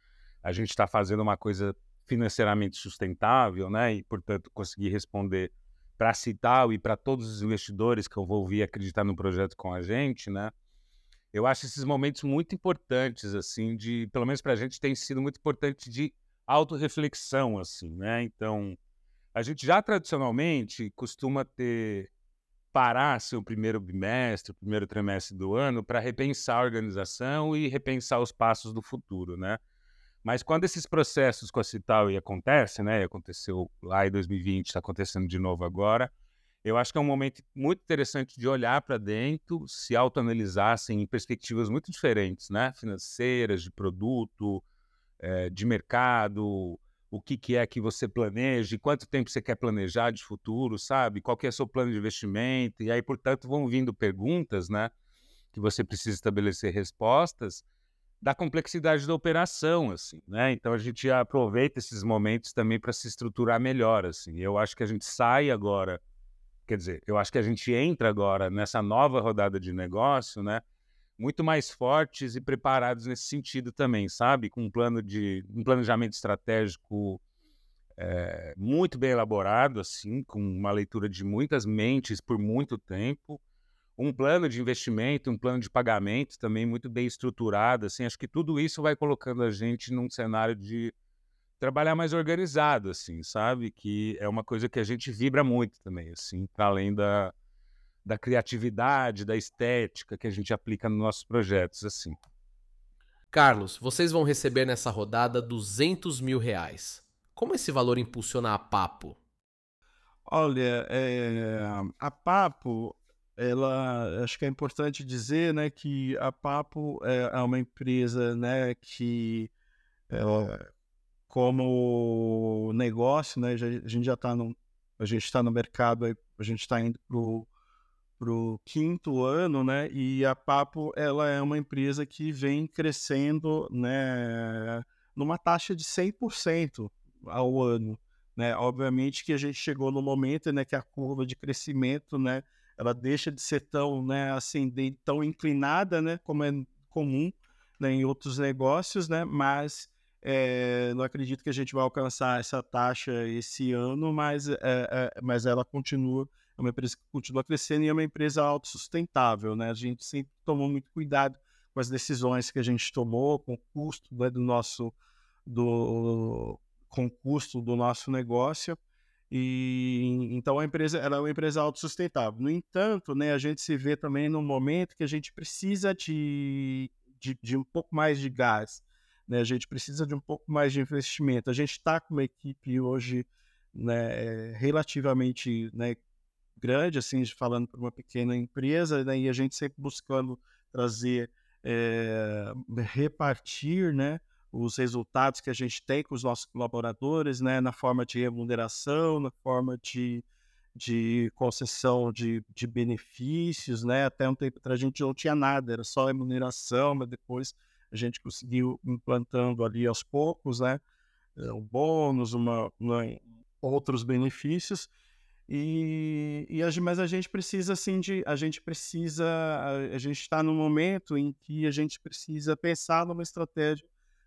a gente está fazendo uma coisa financeiramente sustentável, né, e portanto conseguir responder para Cital e para todos os investidores que eu vou vir acreditar no projeto com a gente, né? Eu acho esses momentos muito importantes, assim, de, pelo menos para a gente, tem sido muito importante de autorreflexão, assim, né? Então, a gente já tradicionalmente costuma ter parar seu primeiro bimestre, primeiro trimestre do ano para repensar a organização e repensar os passos do futuro, né? Mas quando esses processos com a Cital acontecem, né? Aconteceu lá em 2020, está acontecendo de novo agora eu acho que é um momento muito interessante de olhar para dentro, se autoanalisar assim, em perspectivas muito diferentes, né? Financeiras, de produto, é, de mercado, o que, que é que você planeja, quanto tempo você quer planejar de futuro, sabe? Qual que é o seu plano de investimento? E aí, portanto, vão vindo perguntas, né? Que você precisa estabelecer respostas da complexidade da operação, assim, né? Então a gente aproveita esses momentos também para se estruturar melhor, assim. Eu acho que a gente sai agora Quer dizer, eu acho que a gente entra agora nessa nova rodada de negócio, né? Muito mais fortes e preparados nesse sentido também, sabe? Com um plano de um planejamento estratégico é, muito bem elaborado, assim, com uma leitura de muitas mentes por muito tempo, um plano de investimento, um plano de pagamento também muito bem estruturado. Assim, acho que tudo isso vai colocando a gente num cenário de trabalhar mais organizado, assim, sabe? Que é uma coisa que a gente vibra muito também, assim, para além da, da criatividade, da estética que a gente aplica nos nossos projetos, assim. Carlos, vocês vão receber nessa rodada 200 mil reais. Como esse valor impulsiona a Papo? Olha, é, a Papo ela acho que é importante dizer né, que a Papo é, é uma empresa né, que ela, como negócio, né, a gente já está no a gente está no mercado, a gente está indo para o quinto ano, né? E a Papo ela é uma empresa que vem crescendo, né, numa taxa de 100% ao ano, né? Obviamente que a gente chegou no momento, né, que a curva de crescimento, né, ela deixa de ser tão, né, ascendente, tão inclinada, né, como é comum né, em outros negócios, né, mas é, não acredito que a gente vai alcançar essa taxa esse ano, mas, é, é, mas ela continua, é uma empresa que continua crescendo e é uma empresa autossustentável, né, a gente sempre tomou muito cuidado com as decisões que a gente tomou, com o custo né, do nosso, do, com custo do nosso negócio, e então a empresa ela é uma empresa autossustentável. No entanto, né, a gente se vê também num momento que a gente precisa de, de, de um pouco mais de gás. Né? A gente precisa de um pouco mais de investimento. A gente está com uma equipe hoje né, relativamente né, grande, assim, falando para uma pequena empresa, né, e a gente sempre buscando trazer, é, repartir, né, os resultados que a gente tem com os nossos colaboradores, né, na forma de remuneração, na forma de, de concessão de, de benefícios, né, até um tempo atrás a gente não tinha nada, era só remuneração, mas depois a gente conseguiu implantando ali aos poucos, né, eh, um bônus, uma, uma outros benefícios, e, e a, mas a gente precisa assim de a gente precisa a, a gente está no momento em que a gente precisa pensar numa estratégia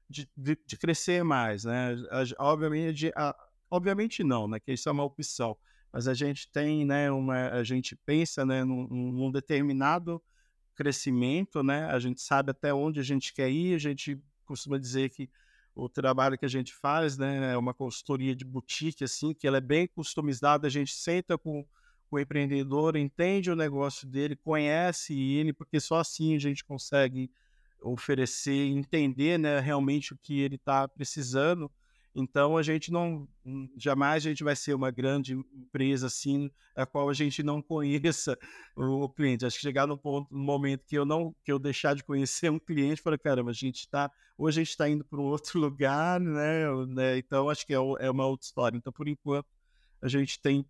de, de, de crescer mais, né? Obviamente, a, obviamente não, né? Que isso é uma opção, mas a gente tem, né? Uma, a gente pensa, né? Num, num determinado crescimento, né? A gente sabe até onde a gente quer ir. A gente costuma dizer que o trabalho que a gente faz, né? É uma consultoria de boutique, assim, que ela é bem customizada. A gente senta com o empreendedor, entende o negócio dele, conhece ele, porque só assim a gente consegue oferecer, entender né, realmente o que ele está precisando. Então a gente não hum, jamais a gente vai ser uma grande empresa assim a qual a gente não conheça [laughs] o cliente. Acho que chegar no ponto, no momento que eu não que eu deixar de conhecer um cliente, para caramba, a gente está hoje a gente está indo para um outro [laughs] lugar, né, né? Então acho que é, é uma outra história. Então por enquanto a gente tem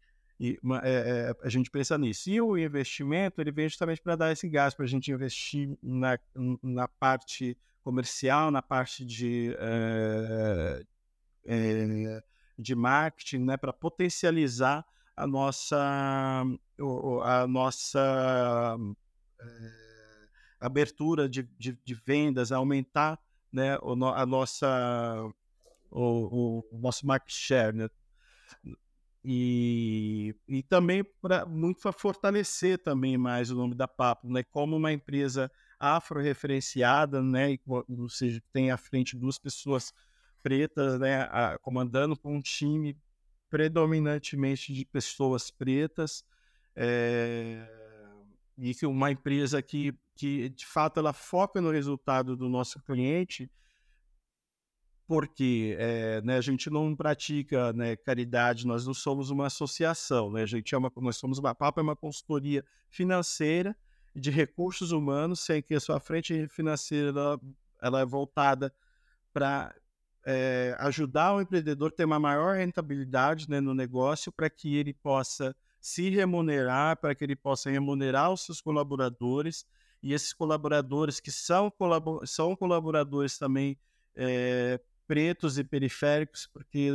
uma, é, é, a gente pensa nisso. E o investimento ele vem justamente para dar esse gás para a gente investir na, na parte comercial, na parte de, é, de marketing, né, para potencializar a nossa, a nossa abertura de, de, de, vendas, aumentar né, a nossa, o, o nosso market share, né? E, e também para muito para fortalecer também mais o nome da Papo, né? Como uma empresa afro-referenciada, né? Ou seja, tem à frente duas pessoas pretas, né? A, comandando com um time predominantemente de pessoas pretas, é, e que uma empresa que, que de fato ela foca no resultado do nosso cliente porque é, né, a gente não pratica né, caridade, nós não somos uma associação, né? a gente é uma, nós somos uma PAPA, é uma consultoria financeira de recursos humanos, sem que a sua frente financeira ela, ela é voltada para é, ajudar o empreendedor a ter uma maior rentabilidade né, no negócio para que ele possa se remunerar, para que ele possa remunerar os seus colaboradores. E esses colaboradores que são, são colaboradores também é, pretos e periféricos, porque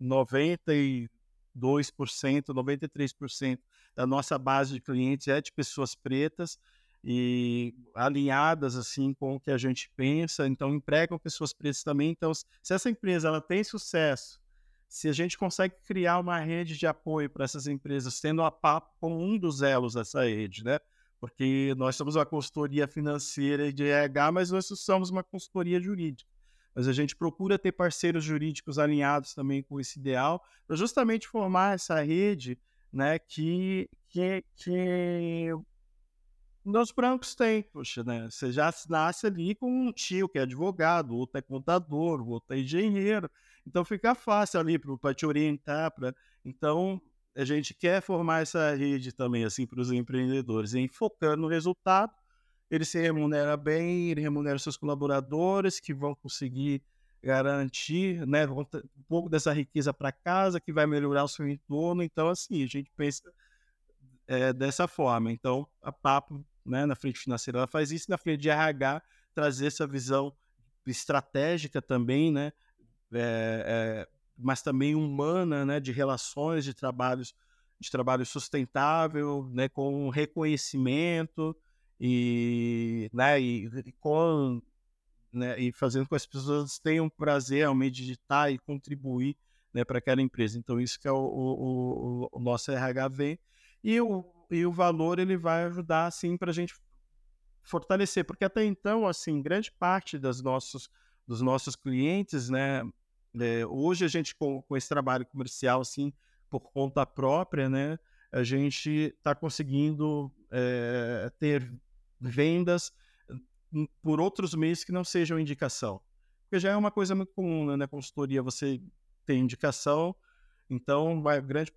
92%, 93% da nossa base de clientes é de pessoas pretas e alinhadas assim com o que a gente pensa, então empregam pessoas pretas também. Então, se essa empresa ela tem sucesso, se a gente consegue criar uma rede de apoio para essas empresas, tendo a PAP como um dos elos dessa rede, né? Porque nós somos uma consultoria financeira e de RH, mas nós somos uma consultoria jurídica. Mas a gente procura ter parceiros jurídicos alinhados também com esse ideal, para justamente formar essa rede né, que, que, que nos brancos têm. Poxa, né? Você já nasce ali com um tio que é advogado, outro é contador, outro é engenheiro. Então fica fácil ali para te orientar. Pra... Então a gente quer formar essa rede também assim para os empreendedores, em focando no resultado. Ele se remunera bem, ele remunera seus colaboradores que vão conseguir garantir né, um pouco dessa riqueza para casa, que vai melhorar o seu entorno. Então, assim, a gente pensa é, dessa forma. Então, a Papo, né, na frente financeira, ela faz isso, na frente de RH, trazer essa visão estratégica também, né, é, é, mas também humana, né, de relações, de trabalhos, de trabalho sustentável, né, com reconhecimento e, né, e, e com né, e fazendo com que as pessoas tenham prazer realmente de digitar e contribuir né, para aquela empresa. Então, isso que é o, o, o, nosso RH vem. E o, e o valor ele vai ajudar assim para a gente fortalecer, porque até então, assim, grande parte das nossos, dos nossos clientes, né, é, hoje a gente com, com esse trabalho comercial, assim, por conta própria, né, a gente está conseguindo é, ter vendas por outros meios que não sejam indicação. Porque já é uma coisa muito comum né? na consultoria, você tem indicação, então vai grande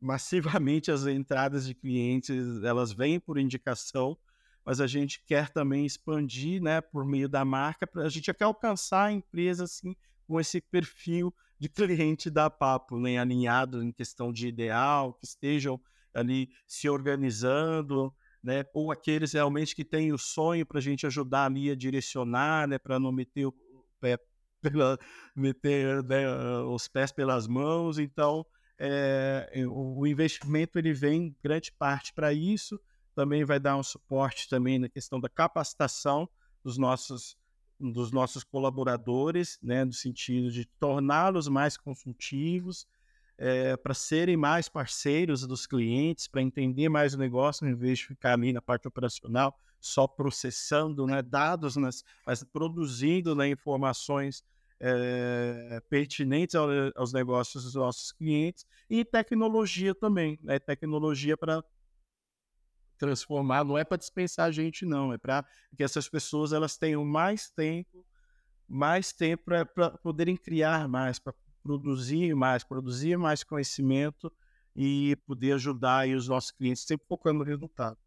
massivamente as entradas de clientes, elas vêm por indicação, mas a gente quer também expandir, né, por meio da marca, a gente quer alcançar a empresa assim com esse perfil de cliente da Papo, né, alinhado em questão de ideal, que estejam ali se organizando, né? Ou aqueles realmente que têm o sonho para a gente ajudar ali a direcionar, né? Para não meter o pé pela, meter né, os pés pelas mãos. Então, é, o, o investimento ele vem grande parte para isso. Também vai dar um suporte também na questão da capacitação dos nossos dos nossos colaboradores, né, no sentido de torná-los mais consultivos, é, para serem mais parceiros dos clientes, para entender mais o negócio, em vez de ficar ali na parte operacional, só processando né, dados, mas, mas produzindo né, informações é, pertinentes ao, aos negócios dos nossos clientes, e tecnologia também, né, tecnologia para transformar, não é para dispensar a gente, não, é para que essas pessoas elas tenham mais tempo, mais tempo para poderem criar mais, para produzir mais, produzir mais conhecimento e poder ajudar os nossos clientes, sempre focando no resultado.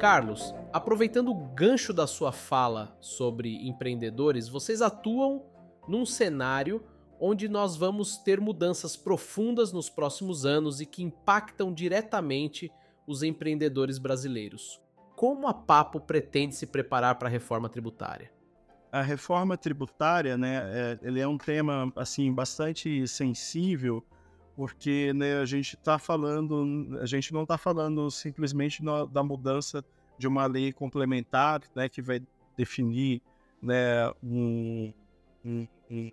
Carlos, aproveitando o gancho da sua fala sobre empreendedores, vocês atuam num cenário onde nós vamos ter mudanças profundas nos próximos anos e que impactam diretamente os empreendedores brasileiros. Como a Papo pretende se preparar para a reforma tributária? A reforma tributária, né, é, ele é um tema assim bastante sensível, porque né, a gente está falando, a gente não está falando simplesmente no, da mudança de uma lei complementar, né, que vai definir né, um, um, um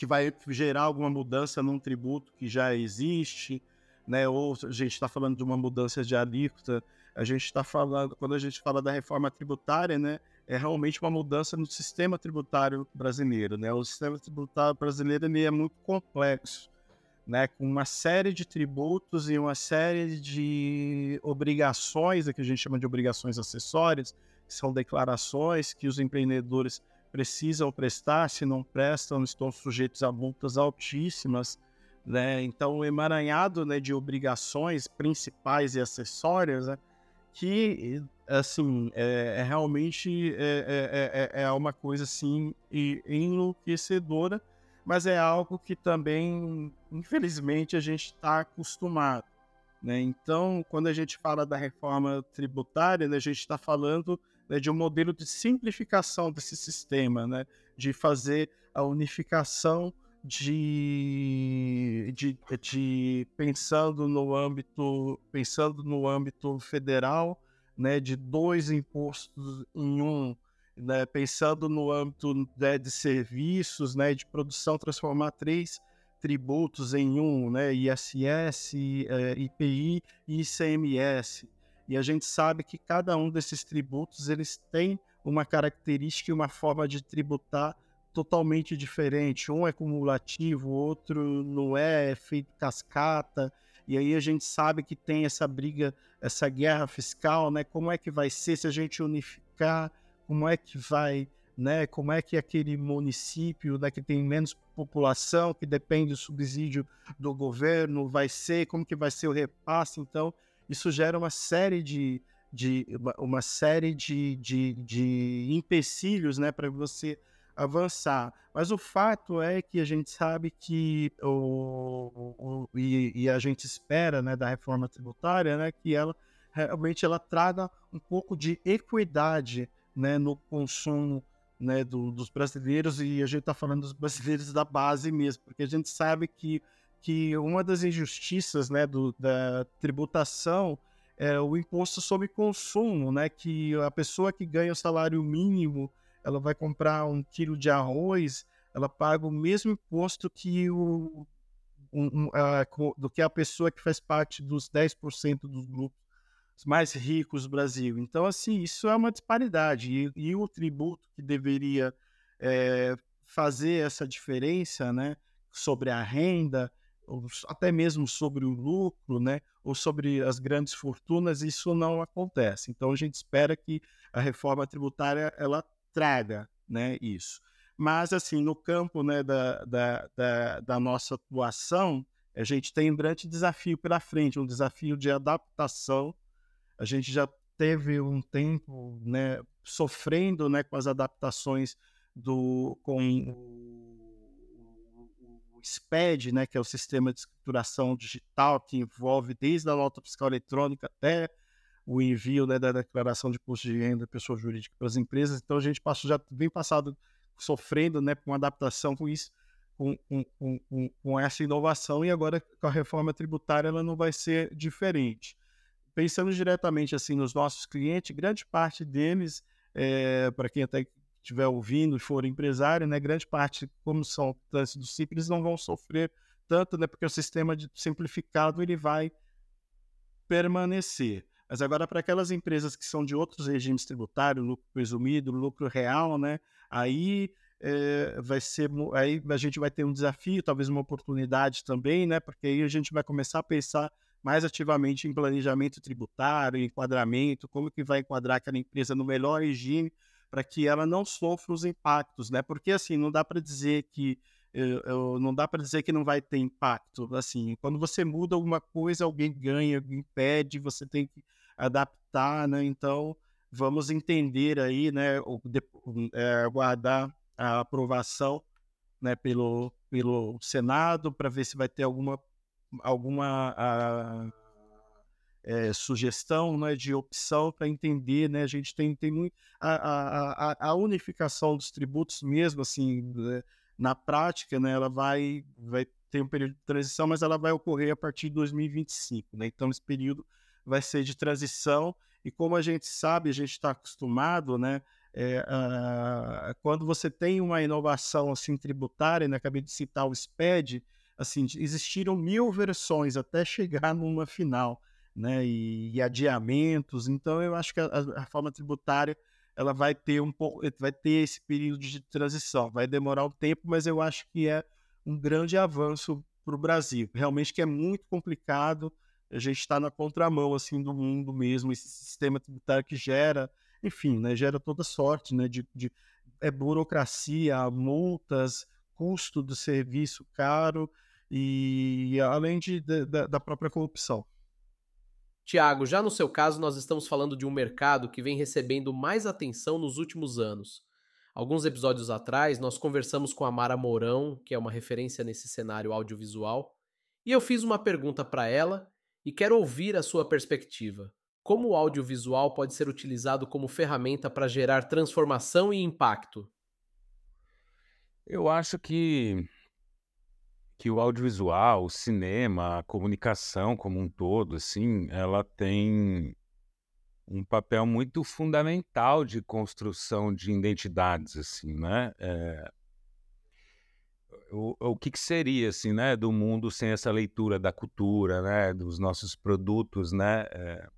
que vai gerar alguma mudança num tributo que já existe, né? Ou a gente está falando de uma mudança de alíquota, a gente está falando, quando a gente fala da reforma tributária, né? É realmente uma mudança no sistema tributário brasileiro, né? O sistema tributário brasileiro ele é muito complexo, né? Com uma série de tributos e uma série de obrigações, que a gente chama de obrigações acessórias, que são declarações que os empreendedores precisam prestar, se não prestam, estão sujeitos a multas altíssimas. Né? Então, o emaranhado né, de obrigações principais e acessórias, né, que assim é, é realmente é, é, é, é uma coisa assim enlouquecedora, mas é algo que também, infelizmente, a gente está acostumado. Né? Então, quando a gente fala da reforma tributária, né, a gente está falando né, de um modelo de simplificação desse sistema, né, de fazer a unificação de, de, de pensando no âmbito pensando no âmbito federal, né, de dois impostos em um, né, pensando no âmbito né, de serviços, né, de produção, transformar três tributos em um, né, ISS, eh, IPI e ICMS. E a gente sabe que cada um desses tributos eles tem uma característica e uma forma de tributar totalmente diferente. Um é cumulativo, o outro não é, é feito cascata. E aí a gente sabe que tem essa briga, essa guerra fiscal, né? Como é que vai ser se a gente unificar? Como é que vai, né? Como é que aquele município, né, que tem menos população, que depende do subsídio do governo, vai ser? Como que vai ser o repasse? Então, isso gera uma série de, de uma, série de, de, de empecilhos, né, para você avançar. Mas o fato é que a gente sabe que o, o e, e, a gente espera, né, da reforma tributária, né, que ela realmente ela traga um pouco de equidade, né, no consumo né, do, dos brasileiros e a gente está falando dos brasileiros da base mesmo, porque a gente sabe que, que uma das injustiças né, do, da tributação é o imposto sobre consumo, né, que a pessoa que ganha o salário mínimo ela vai comprar um quilo de arroz, ela paga o mesmo imposto que o um, um, a, do que a pessoa que faz parte dos 10% dos grupos mais ricos do Brasil. Então, assim, isso é uma disparidade. E, e o tributo que deveria é, fazer essa diferença né, sobre a renda, ou até mesmo sobre o lucro, né, ou sobre as grandes fortunas, isso não acontece. Então, a gente espera que a reforma tributária ela traga né, isso. Mas, assim, no campo né, da, da, da, da nossa atuação, a gente tem um grande desafio pela frente, um desafio de adaptação. A gente já teve um tempo né, sofrendo né, com as adaptações do, com o, o SPED, né, que é o Sistema de Escrituração Digital, que envolve desde a nota fiscal eletrônica até o envio né, da declaração de imposto de renda pessoa jurídica para as empresas. Então a gente passou, já vem passado sofrendo né, com adaptação com isso, com, com, com, com, essa inovação, e agora com a reforma tributária ela não vai ser diferente. Pensando diretamente assim nos nossos clientes, grande parte deles, é, para quem até estiver ouvindo e for empresário, né, grande parte, como são do simples, não vão sofrer tanto, né, porque o sistema de simplificado ele vai permanecer. Mas agora, para aquelas empresas que são de outros regimes tributários, lucro presumido, lucro real, né? Aí é, vai ser, aí a gente vai ter um desafio, talvez uma oportunidade também, né? Porque aí a gente vai começar a pensar mais ativamente em planejamento tributário, enquadramento, como que vai enquadrar aquela empresa no melhor regime para que ela não sofra os impactos, né? Porque assim, não dá para dizer que eu, eu, não dá para dizer que não vai ter impacto. Assim, quando você muda alguma coisa, alguém ganha, alguém perde, você tem que adaptar, né? Então, vamos entender aí, né? O, é, aguardar a aprovação, né? Pelo, pelo Senado para ver se vai ter alguma alguma a, é, sugestão, né? De opção para entender, né? A gente tem tem muito a, a, a unificação dos tributos mesmo, assim, né? na prática, né? Ela vai vai ter um período de transição, mas ela vai ocorrer a partir de 2025, né? Então, esse período vai ser de transição, e como a gente sabe, a gente está acostumado, né? É, quando você tem uma inovação assim tributária, né, acabei de citar o SPED, assim, existiram mil versões até chegar numa final, né, e, e adiamentos. Então, eu acho que a, a reforma tributária ela vai ter um pouco, vai ter esse período de transição, vai demorar um tempo, mas eu acho que é um grande avanço para o Brasil. Realmente que é muito complicado a gente está na contramão assim do mundo mesmo, esse sistema tributário que gera, enfim, né, gera toda sorte, né, de, de é burocracia, multas, custo do serviço caro e além de, de da própria corrupção. Tiago, já no seu caso, nós estamos falando de um mercado que vem recebendo mais atenção nos últimos anos. Alguns episódios atrás, nós conversamos com a Mara Mourão, que é uma referência nesse cenário audiovisual, e eu fiz uma pergunta para ela e quero ouvir a sua perspectiva. Como o audiovisual pode ser utilizado como ferramenta para gerar transformação e impacto? Eu acho que que o audiovisual, o cinema, a comunicação como um todo, assim, ela tem um papel muito fundamental de construção de identidades, assim, né? É... O, o que, que, seria, assim, né, do mundo sem essa leitura da cultura, né, dos nossos produtos, né, é...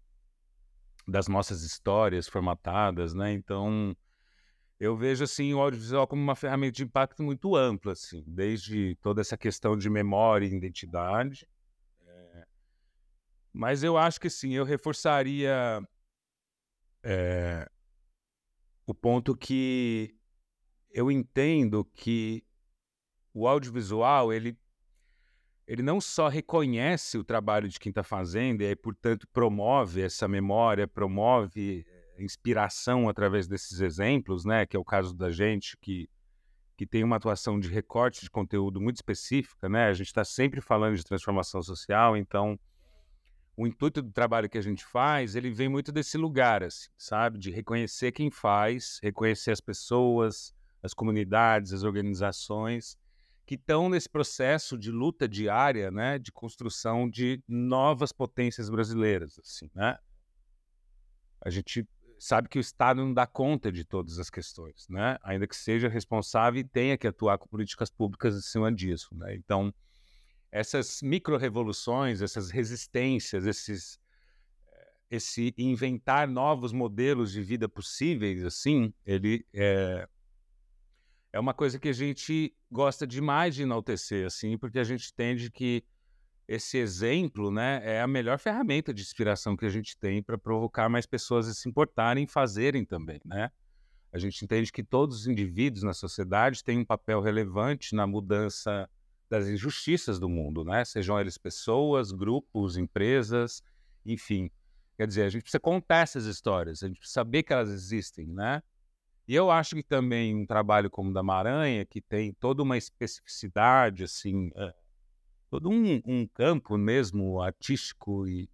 das nossas histórias formatadas, né? Então, eu vejo assim o audiovisual como uma ferramenta de impacto muito ampla, assim, desde toda essa questão de memória e identidade. É... Mas eu acho que sim, eu reforçaria é... o ponto que eu entendo que o audiovisual ele ele não só reconhece o trabalho de quem está fazendo e, portanto, promove essa memória, promove inspiração através desses exemplos, né? Que é o caso da gente que que tem uma atuação de recorte de conteúdo muito específica, né? A gente está sempre falando de transformação social, então o intuito do trabalho que a gente faz, ele vem muito desse lugar, assim, sabe? De reconhecer quem faz, reconhecer as pessoas, as comunidades, as organizações que estão nesse processo de luta diária, né? De construção de novas potências brasileiras, assim, né? A gente sabe que o Estado não dá conta de todas as questões, né? Ainda que seja responsável e tenha que atuar com políticas públicas acima disso, né? Então, essas micro-revoluções, essas resistências, esses, eh, esse inventar novos modelos de vida possíveis, assim, ele é, é uma coisa que a gente gosta demais de enaltecer, assim, porque a gente entende que esse exemplo, né, é a melhor ferramenta de inspiração que a gente tem para provocar mais pessoas a se importarem e fazerem também, né? A gente entende que todos os indivíduos na sociedade têm um papel relevante na mudança das injustiças do mundo, né? Sejam eles pessoas, grupos, empresas, enfim. Quer dizer, a gente precisa contar essas histórias, a gente precisa saber que elas existem, né? E eu acho que também um trabalho como o da Maranha, que tem toda uma especificidade, assim, eh, todo um, um campo mesmo artístico e,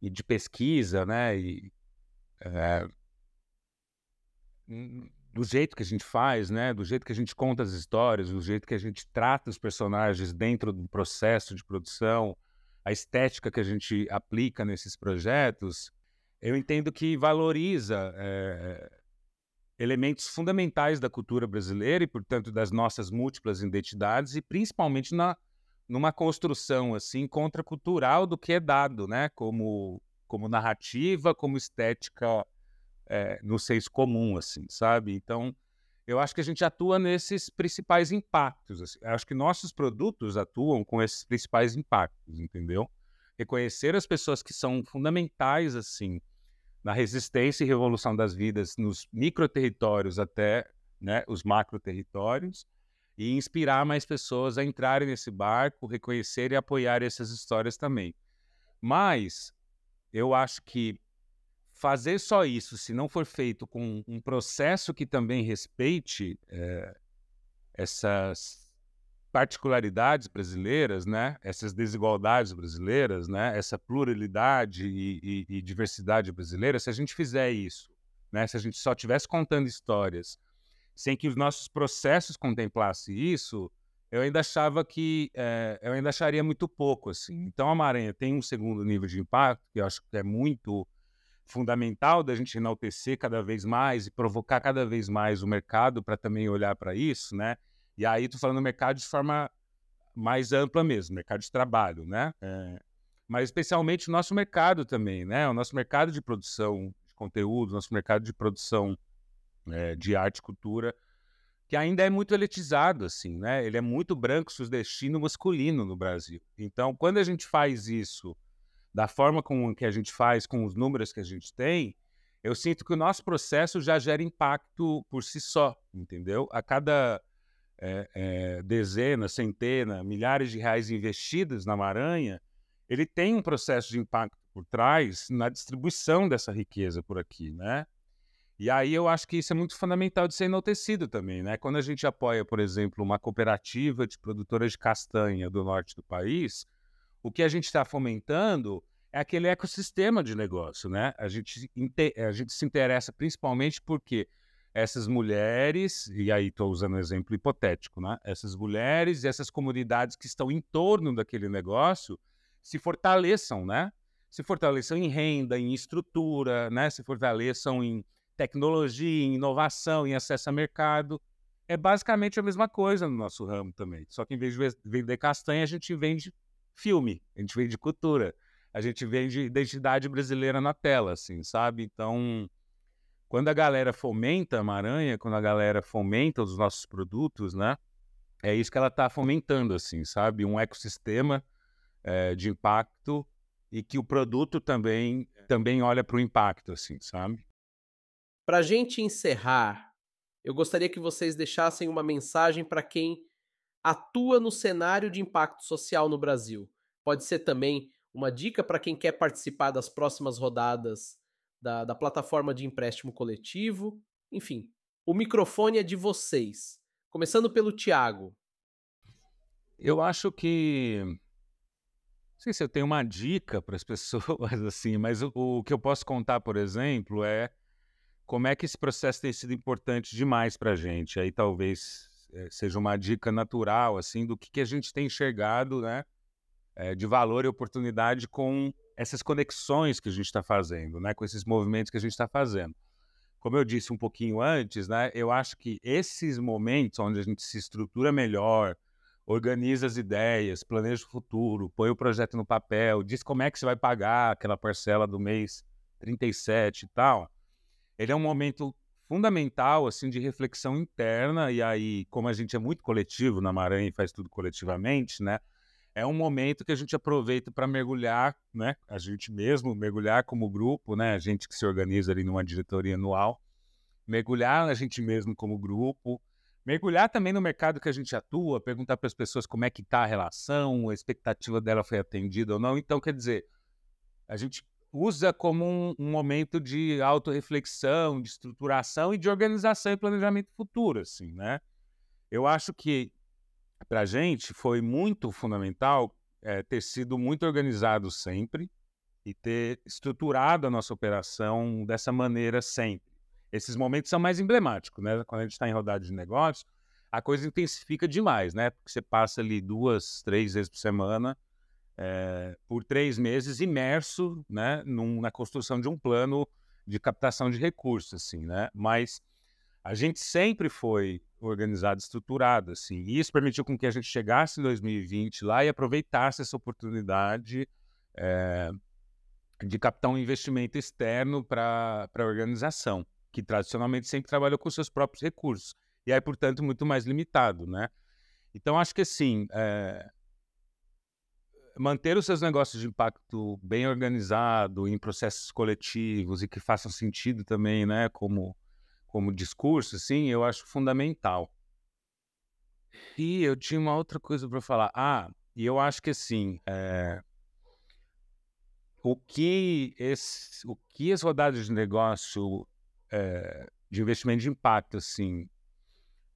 e, de pesquisa, né? E, é, do jeito que a gente faz, né? Do jeito que a gente conta as histórias, do jeito que a gente trata os personagens dentro do processo de produção, a estética que a gente aplica nesses projetos, eu entendo que valoriza é, elementos fundamentais da cultura brasileira e, portanto, das nossas múltiplas identidades e principalmente na numa construção assim contracultural do que é dado, né? Como como narrativa, como estética é, no senso comum, assim, sabe? Então, eu acho que a gente atua nesses principais impactos. Assim. Acho que nossos produtos atuam com esses principais impactos, entendeu? Reconhecer as pessoas que são fundamentais, assim, na resistência e revolução das vidas nos microterritórios até né, os macroterritórios, e inspirar mais pessoas a entrarem nesse barco, reconhecer e apoiar essas histórias também. Mas eu acho que fazer só isso, se não for feito com um processo que também respeite é, essas particularidades brasileiras, né? essas desigualdades brasileiras, né? essa pluralidade e, e, e diversidade brasileira, se a gente fizer isso, né? se a gente só tivesse contando histórias sem que os nossos processos contemplassem isso, eu ainda achava que é, eu ainda acharia muito pouco assim. Então a Maranha tem um segundo nível de impacto que eu acho que é muito fundamental da gente enaltecer cada vez mais e provocar cada vez mais o mercado para também olhar para isso, né? E aí tô falando mercado de forma mais ampla mesmo, mercado de trabalho, né? É, mas especialmente o nosso mercado também, né? O nosso mercado de produção de conteúdo, nosso mercado de produção é, de arte e cultura, que ainda é muito elitizado, assim, né? Ele é muito branco, sudestino, masculino no Brasil. Então, quando a gente faz isso da forma com que a gente faz, com os números que a gente tem, eu sinto que o nosso processo já gera impacto por si só, entendeu? A cada é, é, dezena, centena, milhares de reais investidos na Maranha, ele tem um processo de impacto por trás na distribuição dessa riqueza por aqui, né? E aí eu acho que isso é muito fundamental de ser enaltecido também, né? Quando a gente apoia, por exemplo, uma cooperativa de produtoras de castanha do norte do país, o que a gente está fomentando é aquele ecossistema de negócio, né? A gente, a gente se interessa principalmente porque essas mulheres, e aí estou usando um exemplo hipotético, né? Essas mulheres e essas comunidades que estão em torno daquele negócio se fortaleçam, né? Se fortaleçam em renda, em estrutura, né? Se fortaleçam em tecnologia, em inovação, em acesso a mercado. É basicamente a mesma coisa no nosso ramo também. Só que em vez de vender castanha, a gente vende filme, a gente vende cultura, a gente vende identidade brasileira na tela, assim, sabe? Então, quando a galera fomenta a Maranha, quando a galera fomenta os nossos produtos, né? É isso que ela está fomentando, assim, sabe? Um ecossistema é, de impacto e que o produto também, também olha para o impacto, assim, sabe? Para a gente encerrar, eu gostaria que vocês deixassem uma mensagem para quem atua no cenário de impacto social no Brasil. Pode ser também uma dica para quem quer participar das próximas rodadas da, da plataforma de empréstimo coletivo. Enfim, o microfone é de vocês. Começando pelo Tiago. Eu acho que. Não sei se eu tenho uma dica para as [laughs] pessoas, assim, mas o, o, que eu posso contar, por exemplo, é como é que esse processo tem sido importante demais para a gente. Aí talvez é, seja uma dica natural, assim, do que, que a gente tem enxergado, né? É, de valor e oportunidade com essas conexões que a gente está fazendo, né, com esses movimentos que a gente está fazendo. Como eu disse um pouquinho antes, né, eu acho que esses momentos onde a gente se estrutura melhor, organiza as ideias, planeja o futuro, põe o projeto no papel, diz como é que você vai pagar aquela parcela do mês 37 e tal, ele é um momento fundamental assim de reflexão interna e aí como a gente é muito coletivo na Maranhão e faz tudo coletivamente, né? é um momento que a gente aproveita para mergulhar, né? A gente mesmo, mergulhar como grupo, né? A gente que se organiza ali numa diretoria anual, mergulhar a gente mesmo como grupo, mergulhar também no mercado que a gente atua, perguntar para as pessoas como é que está a relação, a expectativa dela foi atendida ou não. Então, quer dizer, a gente usa como um, um momento de autorreflexão, de estruturação e de organização e planejamento futuro, assim, né? Eu acho que para a gente foi muito fundamental é, ter sido muito organizado sempre e ter estruturado a nossa operação dessa maneira sempre. Esses momentos são mais emblemáticos, né? Quando a gente está em rodada de negócios, a coisa intensifica demais, né? Porque você passa ali duas, três vezes por semana, é, por três meses, imerso, né? Num, na construção de um plano de captação de recursos, assim, né? Mas a gente sempre foi organizado, estruturado, assim. E isso permitiu com que a gente chegasse em 2020 lá e aproveitasse essa oportunidade é, de captar um investimento externo para a organização, que tradicionalmente sempre trabalhou com seus próprios recursos. E aí, portanto, muito mais limitado, né? Então, acho que assim, é, manter os seus negócios de impacto bem organizado, em processos coletivos e que façam sentido também, né? Como como discurso, assim, eu acho fundamental. E eu tinha uma outra coisa para falar. Ah, e eu acho que assim, é... o que esse, o que as rodadas de negócio é... de investimento de impacto, assim,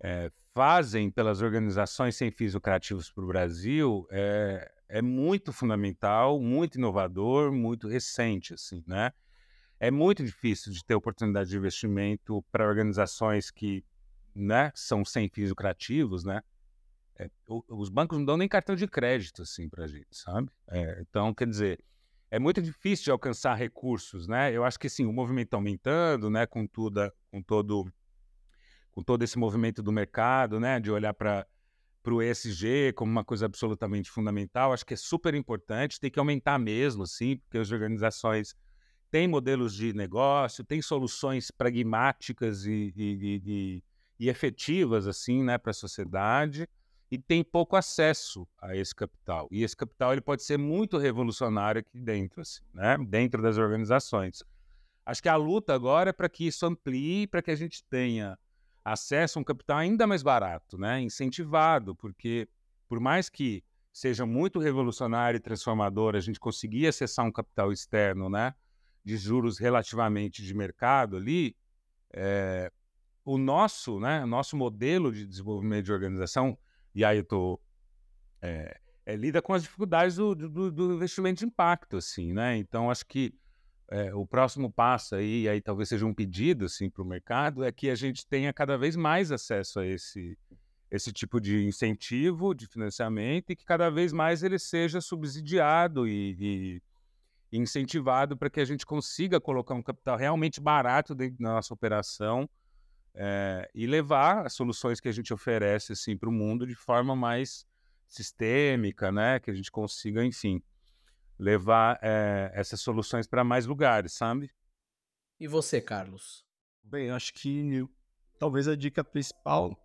é... fazem pelas organizações sem fins lucrativos para o Brasil é... é muito fundamental, muito inovador, muito recente, assim, né? é muito difícil de ter oportunidade de investimento para organizações que né, são sem fins lucrativos, né? É, os bancos não dão nem cartão de crédito assim para gente, sabe? É, então, quer dizer, é muito difícil de alcançar recursos, né? Eu acho que sim, o movimento tá aumentando, né? Com tudo, com todo, com todo esse movimento do mercado, né? De olhar para para o ESG como uma coisa absolutamente fundamental, acho que é super importante, tem que aumentar mesmo, assim, porque as organizações tem modelos de negócio, tem soluções pragmáticas e, e, e, e efetivas assim, né, para a sociedade e tem pouco acesso a esse capital. E esse capital ele pode ser muito revolucionário aqui dentro, assim, né, dentro das organizações. Acho que a luta agora é para que isso amplie, para que a gente tenha acesso a um capital ainda mais barato, né, incentivado, porque por mais que seja muito revolucionário e transformador a gente conseguir acessar um capital externo, né, de juros relativamente de mercado ali, é, o nosso, né, nosso modelo de desenvolvimento de organização, e aí eu tô, é, é, lida com as dificuldades do, do, do, investimento de impacto, assim, né? Então, acho que é, o próximo passo aí, e aí talvez seja um pedido assim, para o mercado, é que a gente tenha cada vez mais acesso a esse, esse tipo de incentivo de financiamento e que cada vez mais ele seja subsidiado e, e incentivado para que a gente consiga colocar um capital realmente barato dentro da nossa operação é, e levar as soluções que a gente oferece assim, para o mundo de forma mais sistêmica, né? que a gente consiga, enfim, levar é, essas soluções para mais lugares, sabe? E você, Carlos? Bem, acho que talvez a dica principal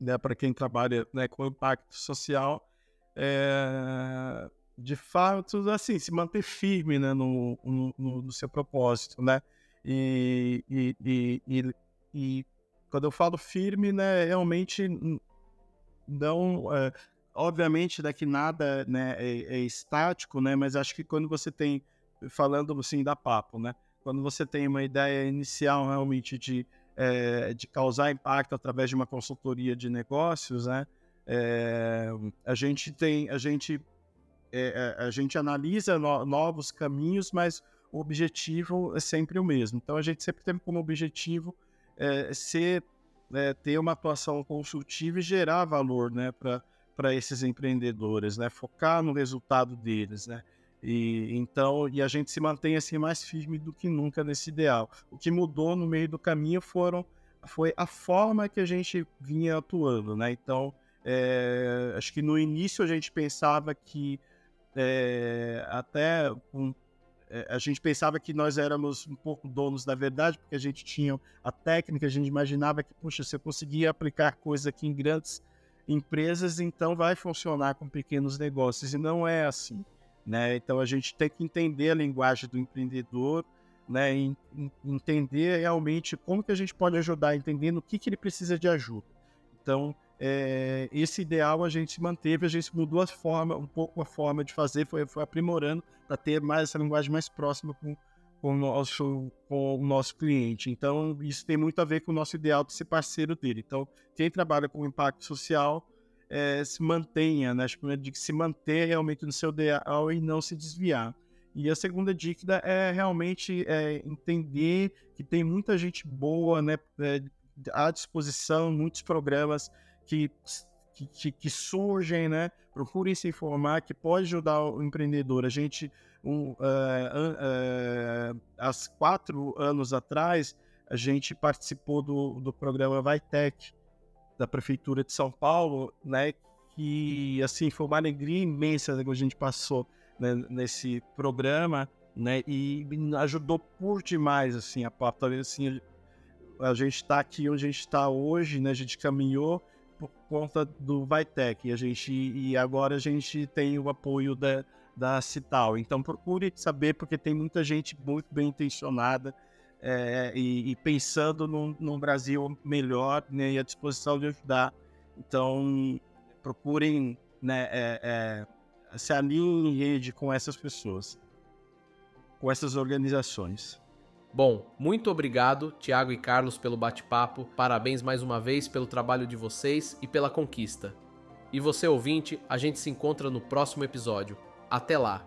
né, para quem trabalha né, com impacto social é, de fato, assim, se manter firme né, no, no, no seu propósito, né? E, e, e, e, e quando eu falo firme, né, realmente não... É, obviamente daqui nada né, é, é, estático, né? Mas acho que quando você tem, falando assim da papo, né? Quando você tem uma ideia inicial realmente de, é, de causar impacto através de uma consultoria de negócios, né? É, a gente tem, a gente, é, é, a gente analisa no, novos caminhos, mas o objetivo é sempre o mesmo. Então a gente sempre tem como objetivo ser, ter uma atuação consultiva e gerar valor, né? Para para esses empreendedores, né? Focar no resultado deles, né? E então, e a gente se mantém assim mais firme do que nunca nesse ideal. O que mudou no meio do caminho foram foi a forma que a gente vinha atuando, né? Então, é, acho que no início a gente pensava que é, até um, é, a gente pensava que nós éramos um pouco donos da verdade, porque a gente tinha a técnica, a gente imaginava que, puxa, eu conseguia aplicar coisa aqui em grandes empresas, então vai funcionar com pequenos negócios. E não é assim. Né? Então a gente tem que entender a linguagem do empreendedor, né? Entender realmente como que a gente pode ajudar, entendendo o que, que ele precisa de ajuda. Então, é, esse ideal a gente manteve, a gente mudou a forma, um pouco a forma de fazer, foi, foi aprimorando para ter mais essa linguagem mais próxima com, com o, nosso, com o nosso cliente. Então, isso tem muito a ver com o nosso ideal de ser parceiro dele. Então, quem trabalha com impacto social é, se mantenha, né? De que se manter realmente no seu ideal e não se desviar. E a segunda dica é realmente é, entender que tem muita gente boa né, é, à disposição, muitos programas que, que, que surgem, né? Procurem se informar, que pode ajudar o empreendedor. A gente um, uh, uh, há quatro anos atrás, a gente participou do, do programa Vitec da Prefeitura de São Paulo, né? Que, assim, foi uma alegria imensa que a gente passou né, nesse programa, né? E ajudou por demais, assim, a pauta. Assim, a gente está aqui onde a gente está hoje, né? A gente caminhou por conta do Vitec. A gente, e agora a gente tem o apoio da, da Cital. Então procure saber, porque tem muita gente muito bem intencionada é, e, e, pensando num, num, Brasil melhor né, e à disposição de ajudar. Então procurem né, é, é, se alinhem em rede com essas pessoas, com essas organizações. Bom, muito obrigado, Tiago e Carlos, pelo bate-papo. Parabéns mais uma vez pelo trabalho de vocês e pela conquista. E você, ouvinte, a gente se encontra no próximo episódio. Até lá!